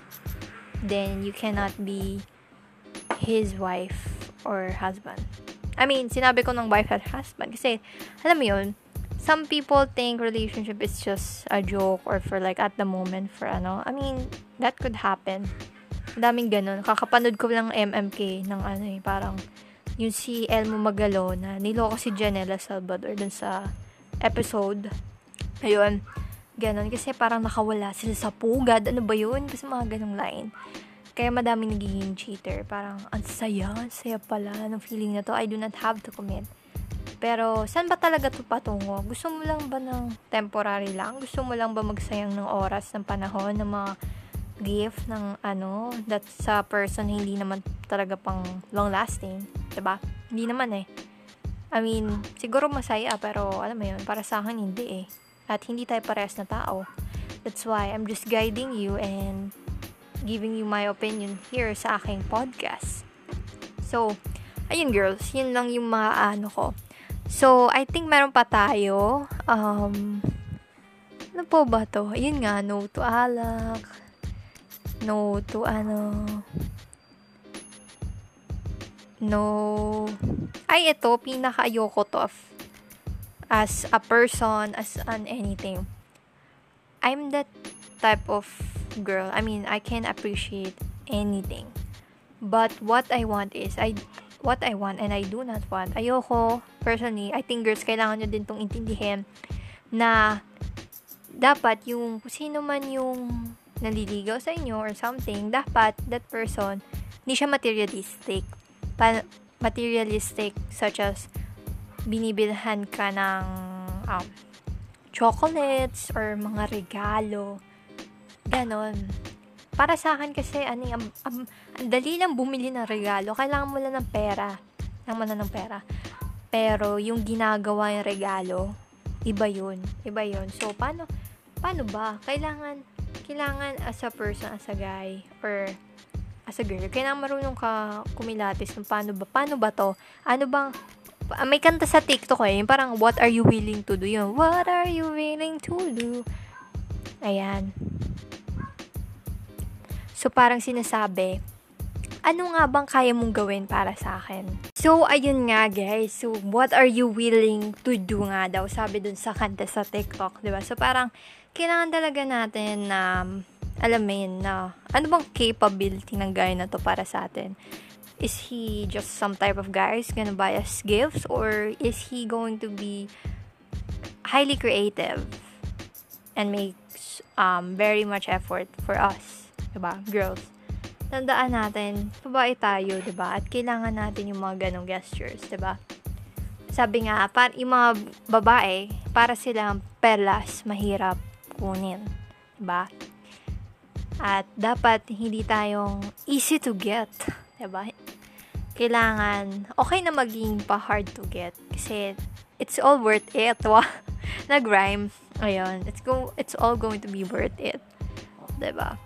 then you cannot be his wife or husband. I mean, sinabi ko ng wife at husband kasi, alam mo yun, some people think relationship is just a joke or for like at the moment for ano. I mean, that could happen. Daming ganun. Kakapanood ko lang MMK ng ano eh, parang yung si Elmo Magalo na niloko si Janela Salvador dun sa episode. Ayun. Ganon. Kasi parang nakawala sila sa pugad. Ano ba yun? Kasi mga ganong line. Kaya madami nagiging cheater. Parang, ang saya, ang saya pala ng feeling na to. I do not have to commit. Pero, saan ba talaga to patungo? Gusto mo lang ba ng temporary lang? Gusto mo lang ba magsayang ng oras, ng panahon, ng mga gift ng ano, that sa person hindi naman talaga pang long lasting, 'di ba? Hindi naman eh. I mean, siguro masaya pero alam mo 'yun, para sa akin hindi eh. At hindi tayo parehas na tao. That's why I'm just guiding you and giving you my opinion here sa aking podcast. So, ayun girls, yun lang yung mga ano ko. So, I think meron pa tayo. Um, ano po ba to? Ayun nga, no to alak, no to ano no ay ito pinaka ayoko to of, as a person as an anything I'm that type of girl. I mean, I can appreciate anything. But what I want is, I what I want and I do not want. Ayoko, personally, I think girls, kailangan nyo din tong intindihin na dapat yung sino man yung naliligaw sa inyo or something, dapat that person, hindi siya materialistic. Pa- materialistic such as binibilhan ka ng um, chocolates or mga regalo. Ganon. Para sa akin kasi, ano, ang, ang, ang dali lang bumili ng regalo. Kailangan mo lang ng pera. Kailangan mo lang ng pera. Pero, yung ginagawa yung regalo, iba yun. Iba yun. So, paano, paano ba? Kailangan, kailangan as a person, as a guy, or as a girl, kailangan marunong ka kumilatis ng paano ba, paano ba to? Ano bang, may kanta sa TikTok eh, yung parang, what are you willing to do? Yung, what are you willing to do? Ayan. So, parang sinasabi, ano nga bang kaya mong gawin para sa akin? So, ayun nga guys. So, what are you willing to do nga daw? Sabi dun sa kanta sa TikTok, di ba? So, parang, kailangan talaga natin na, um, alam mo yun, na, ano bang capability ng guy na to para sa atin? Is he just some type of guy who's gonna buy us gifts? Or is he going to be highly creative and makes um, very much effort for us? Diba? Girls. Tandaan natin, babae tayo, diba? At kailangan natin yung mga ganong gestures, diba? Sabi nga, par yung mga babae, para silang perlas, mahirap kunin. Diba? At dapat hindi tayong easy to get. Diba? Kailangan, okay na maging pa hard to get. Kasi, it's all worth it. Wow. Nag-rhyme. Ayun. It's, go, it's all going to be worth it. Diba?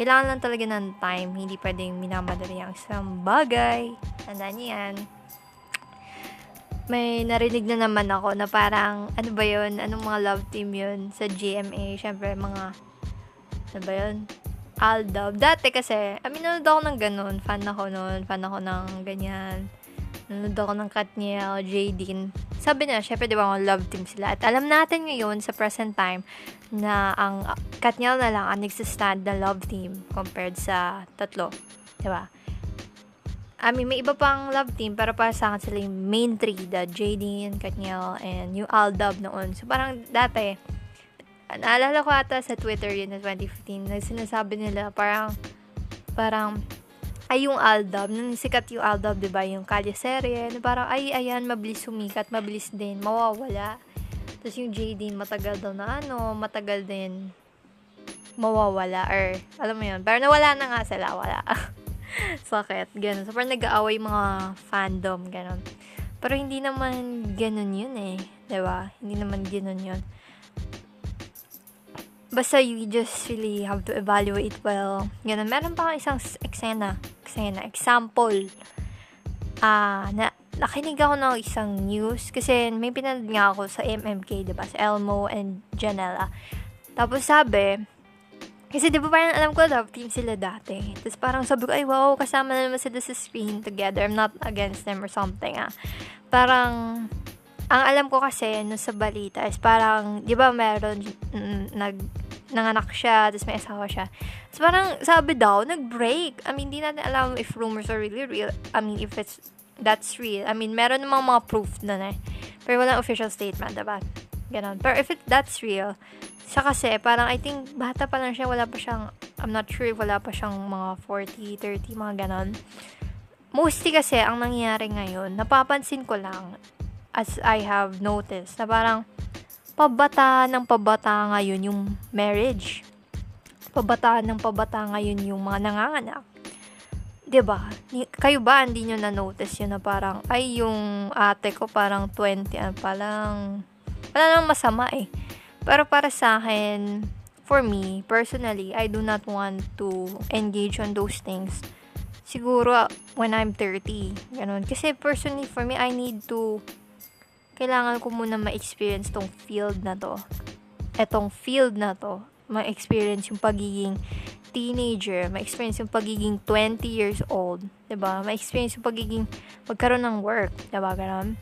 Kailangan lang talaga ng time. Hindi pwedeng minamadali ang isang bagay. Tandaan niyo. May narinig na naman ako na parang, ano ba yun? Anong mga love team yun sa GMA? Siyempre, mga, ano ba yun? Aldab. Dati kasi, nanood ako ng ganun. Fan ako nun. Fan ako ng ganyan. Nanood ako ng Katniel, Jadine. Sabi na, syempre, di ba, love team sila. At alam natin ngayon, sa present time, na ang Katniel na lang ang nagsistand na love team compared sa tatlo. Di ba? I mean, may iba pang love team, pero para sa akin sila yung main three, the Jadine, Katniel, and yung Aldab noon. So, parang dati, naalala ko ata sa Twitter yun na 2015, na sinasabi nila parang, parang, ay yung Aldab, nung sikat yung Aldab, di ba yung Kalye Serye, parang, ay, ayan, mabilis sumikat, mabilis din, mawawala. Tapos yung Jadine, matagal daw na ano, matagal din mawawala, or, alam mo yun, pero nawala na nga sila, wala. Sakit, ganun. So, parang nag-aaway mga fandom, ganun. Pero hindi naman ganun yun eh. ba diba? Hindi naman ganun yun basta you just really have to evaluate well. Ganun. Meron pa isang eksena. Eksena. Example. Ah, uh, na, nakinig ako ng isang news kasi may pinanood nga ako sa MMK, diba? Sa Elmo and Janela. Tapos sabi, kasi di ba parang alam ko love team sila dati. Tapos parang sabi ko, ay wow, kasama na naman sila sa screen together. I'm not against them or something ah. Parang, ang alam ko kasi no sa balita is parang, di ba meron mm, nag nanganak siya, tapos may asawa siya. So, parang sabi daw, nag-break. I mean, hindi natin alam if rumors are really real. I mean, if it's, that's real. I mean, meron namang mga proof na eh. Pero walang official statement, diba? Ganon. Pero if it, that's real, siya kasi, parang I think, bata pa lang siya, wala pa siyang, I'm not sure if wala pa siyang mga 40, 30, mga ganon. Mostly kasi, ang nangyayari ngayon, napapansin ko lang, as I have noticed, na parang, pabata ng pabata ngayon yung marriage. Pabata ng pabata ngayon yung mga nanganganak. 'Di ba? Kayo ba hindi niyo na notice yun na parang ay yung ate ko parang 20 ano pa lang. Wala nang masama eh. Pero para sa akin, for me, personally, I do not want to engage on those things. Siguro when I'm 30, ganun. Kasi personally, for me, I need to kailangan ko muna ma-experience tong field na to. Etong field na to, ma-experience yung pagiging teenager, ma-experience yung pagiging 20 years old, 'di ba? Ma-experience yung pagiging magkaroon ng work, 'di ba? Ganun.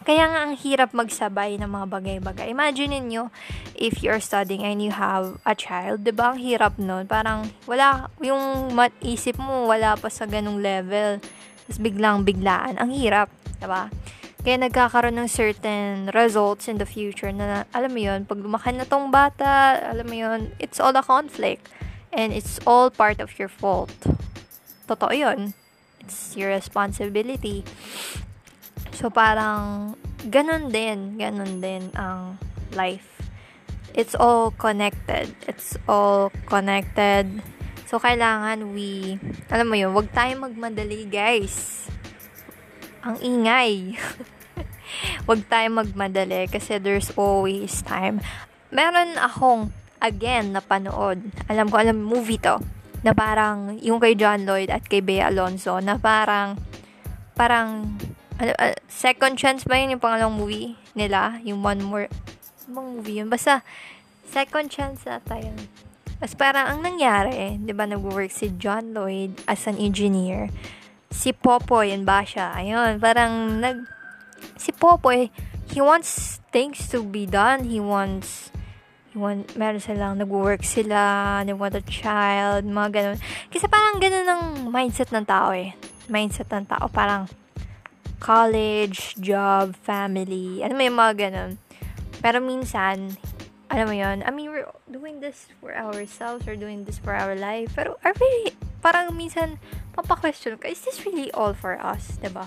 Kaya nga ang hirap magsabay ng mga bagay-bagay. Imagine niyo if you're studying and you have a child, 'di ba? Ang hirap noon. Parang wala yung mat isip mo wala pa sa ganung level. Tapos biglang biglaan. Ang hirap, 'di ba? Kaya nagkakaroon ng certain results in the future na alam mo 'yon, pag lumaki na tong bata, alam mo 'yon, it's all a conflict and it's all part of your fault. Totoo 'yon. It's your responsibility. So, parang, ganun din, ganun din ang life. It's all connected. It's all connected. So, kailangan we, alam mo yun, wag tayong magmadali, guys. Ang ingay. wag tayong magmadali kasi there's always time. Meron akong, again, napanood. Alam ko, alam, movie to. Na parang, yung kay John Lloyd at kay Bea Alonso, na parang, parang, ano, uh, second chance ba yun yung pangalawang movie nila? Yung one more, bang movie yun? Basta, second chance ata yun. Mas parang ang nangyari, di ba, nag-work si John Lloyd as an engineer. Si Popoy, yun ba siya? Ayun, parang nag, si Popoy, he wants things to be done. He wants, he want, meron silang, nag-work sila, they want a child, mga ganun. Kasi parang ganun ang mindset ng tao eh. Mindset ng tao, parang, college, job, family, ano yung mga ganun. Pero minsan, alam mo yon I mean, we're doing this for ourselves, we're doing this for our life. Pero, are we, parang minsan, papa-question ka, is this really all for us? ba diba?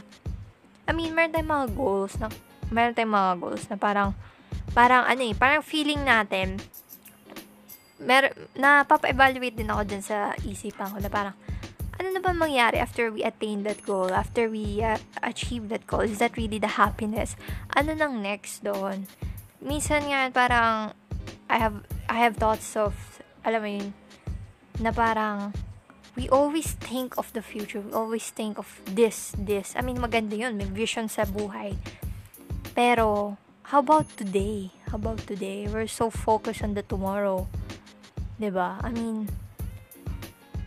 I mean, meron tayong mga goals na, meron tayong mga goals na parang, parang ano eh, parang feeling natin, mer na papa-evaluate din ako dun sa isipan ko na parang, ano na ba mangyari after we attain that goal, after we uh, achieve that goal? Is that really the happiness? Ano nang next doon? Minsan nga parang I have I have thoughts of alam mo yun na parang we always think of the future. We always think of this, this. I mean, maganda yun. May vision sa buhay. Pero, how about today? How about today? We're so focused on the tomorrow. ba diba? I mean,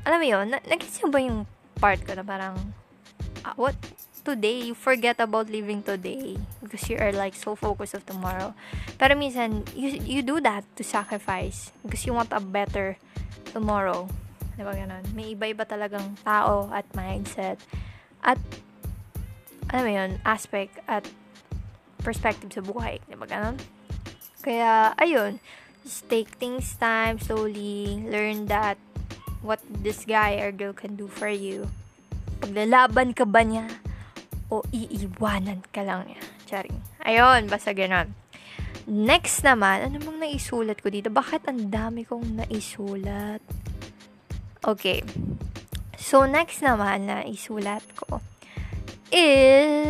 alam mo yun, na- nag-isip ba yung part ko na parang, uh, what, today, you forget about living today because you are like so focused of tomorrow. Pero minsan, you, you do that to sacrifice because you want a better tomorrow. Di ba ganun? May iba-iba talagang tao at mindset at alam mo yun, aspect at perspective sa buhay. Di ba ganun? Kaya, ayun, just take things time, slowly, learn that what this guy or girl can do for you. Paglalaban ka ba niya o iiwanan ka lang niya? Charing. Ayun, basta ganun. Next naman, ano bang naisulat ko dito? Bakit ang dami kong naisulat? Okay. So, next naman na isulat ko is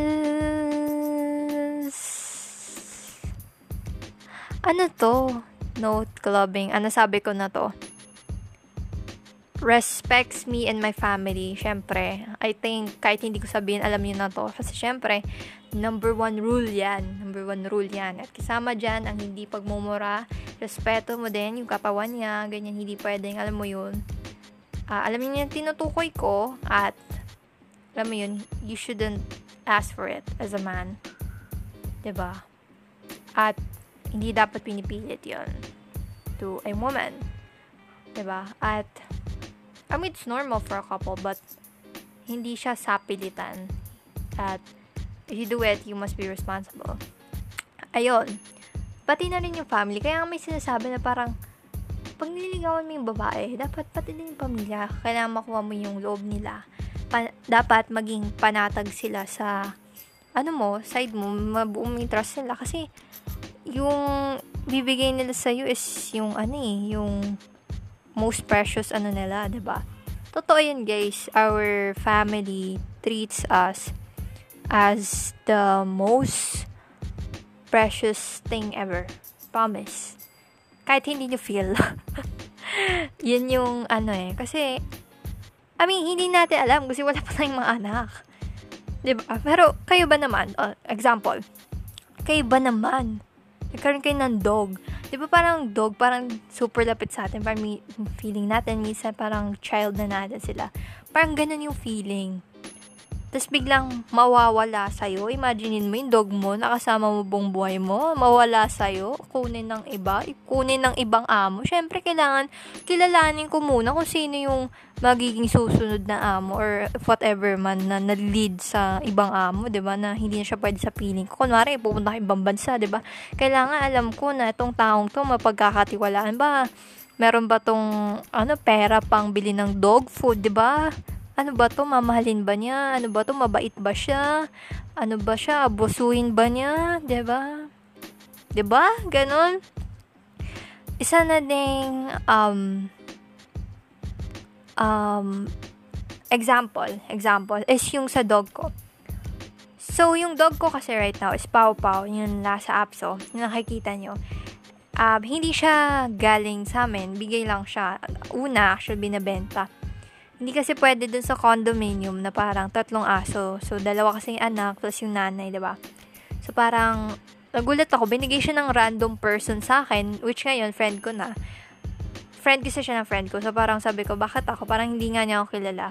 ano to? Note clubbing. Ano sabi ko na to? respects me and my family, syempre, I think, kahit hindi ko sabihin, alam niyo na to. Kasi syempre, number one rule yan. Number one rule yan. At kasama dyan, ang hindi pagmumura, respeto mo din yung kapawan niya, ganyan, hindi pwedeng, alam mo yun. Uh, alam niyo yung tinutukoy ko, at, alam mo yun, you shouldn't ask for it as a man. ba diba? At, hindi dapat pinipilit yon to a woman. ba? At I mean, it's normal for a couple, but hindi siya sapilitan. At if you do it, you must be responsible. Ayun. Pati na rin yung family. Kaya may sinasabi na parang, pag nililigawan mo yung babae, dapat pati din yung pamilya. Kailangan makuha mo yung loob nila. Pa- dapat maging panatag sila sa, ano mo, side mo, mabuong yung trust nila. Kasi, yung bibigay nila sa'yo is yung, ano eh, yung most precious ano nila, 'di ba? Totoo 'yun, guys. Our family treats us as the most precious thing ever. Promise. Kahit hindi nyo feel. yun yung ano eh. Kasi, I mean, hindi natin alam kasi wala pa tayong mga anak. Diba? Pero, kayo ba naman, uh, example, kayo ba naman, nagkaroon kayo ng dog. Di ba parang dog, parang super lapit sa atin. Parang feeling natin, minsan parang child na natin sila. Parang ganun yung feeling. Tapos biglang mawawala sa'yo. Imaginein mo yung dog mo, nakasama mo buong buhay mo, mawala sa'yo, kunin ng iba, kunin ng ibang amo. Siyempre, kailangan kilalanin ko muna kung sino yung magiging susunod na amo or whatever man na na-lead sa ibang amo, 'di ba? Na hindi na siya pwede sa piling ko. Kunwari, pupunta ka ibang bansa, 'di ba? Kailangan alam ko na itong taong to mapagkakatiwalaan ba? Meron ba tong ano pera pang bili ng dog food, 'di ba? Ano ba to? Mamahalin ba niya? Ano ba to? Mabait ba siya? Ano ba siya? Abusuin ba niya? ba? 'Di ba? Ganon. Isa na ding um um, example, example, is yung sa dog ko. So, yung dog ko kasi right now is Pau Pau, yung nasa Apso, yung nakikita nyo. Um, hindi siya galing sa amin, bigay lang siya. Una, actually, binabenta. Hindi kasi pwede dun sa condominium na parang tatlong aso. So, dalawa kasing anak, plus yung nanay, di ba? So, parang, nagulat ako, binigay siya ng random person sa akin, which ngayon, friend ko na friend kasi siya ng friend ko. So, parang sabi ko, bakit ako? Parang hindi nga niya ako kilala.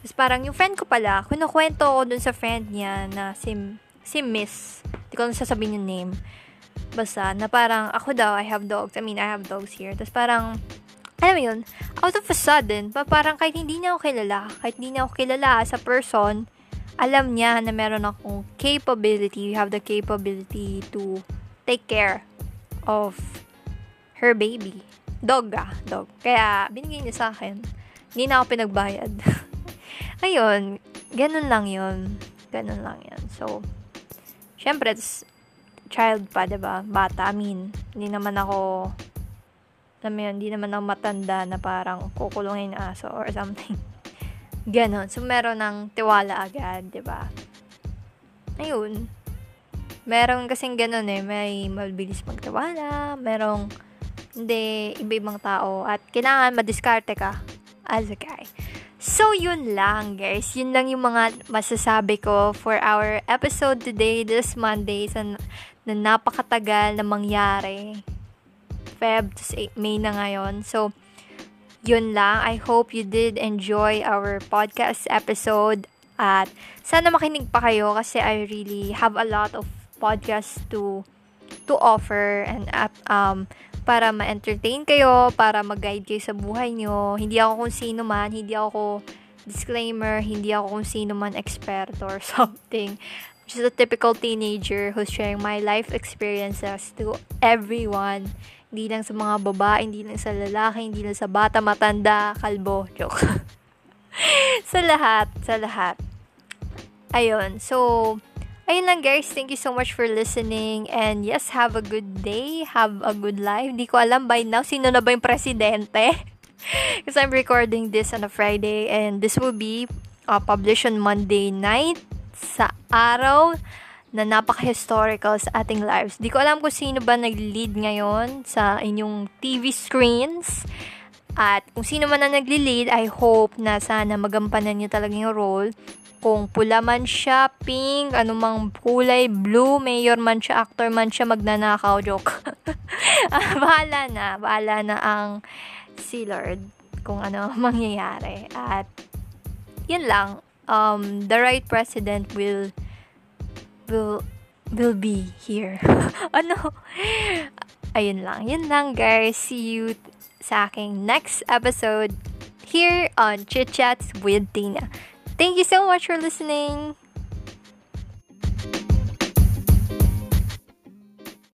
Tapos parang yung friend ko pala, kinukwento ko dun sa friend niya na si, si Miss. Hindi ko lang sasabihin yung name. Basta, na parang, ako daw, I have dogs. I mean, I have dogs here. Tapos parang, alam mo yun, out of a sudden, pa parang kahit hindi niya ako kilala, kahit hindi niya ako kilala as a person, alam niya na meron akong capability, you have the capability to take care of her baby. Dog ah, dog. Kaya, binigay niya sa akin. Hindi na ako pinagbayad. Ayun, ganun lang yun. Ganun lang yun. So, syempre, it's child pa, ba diba? Bata, I mean, hindi naman ako, alam mo yun, hindi naman ako matanda na parang kukulungin aso or something. Ganon. So, meron ng tiwala agad, ba diba? Ayun. Meron kasing ganun eh. May mabilis magtiwala. Merong hindi iba-ibang tao at kailangan madiskarte ka as a guy. So, yun lang, guys. Yun lang yung mga masasabi ko for our episode today, this Monday, sa, na napakatagal na mangyari. Feb to May na ngayon. So, yun lang. I hope you did enjoy our podcast episode. At sana makinig pa kayo kasi I really have a lot of podcasts to to offer and um para ma-entertain kayo, para mag-guide kayo sa buhay nyo. Hindi ako kung sino man, hindi ako disclaimer, hindi ako kung sino man expert or something. Just a typical teenager who's sharing my life experiences to everyone. Hindi lang sa mga babae, hindi lang sa lalaki, hindi lang sa bata, matanda, kalbo, joke. sa lahat, sa lahat. Ayun, so, Ayun lang guys, thank you so much for listening and yes, have a good day, have a good life. Hindi ko alam by now sino na ba yung presidente. Because I'm recording this on a Friday and this will be uh, published on Monday night sa araw na napaka-historical sa ating lives. Di ko alam kung sino ba nag-lead ngayon sa inyong TV screens. At kung sino man na nagli-lead, I hope na sana magampanan niyo talaga yung role kung pula man siya, pink, anumang kulay, blue, mayor man siya, actor man siya, magnanakaw, joke. ah, bahala na, bahala na ang si Lord kung ano mangyayari. At, yun lang, um, the right president will, will, will be here. Oh, ano? Ayun lang. Yun lang, guys. See you sa aking next episode here on Chit Chats with Tina. Thank you so much for listening.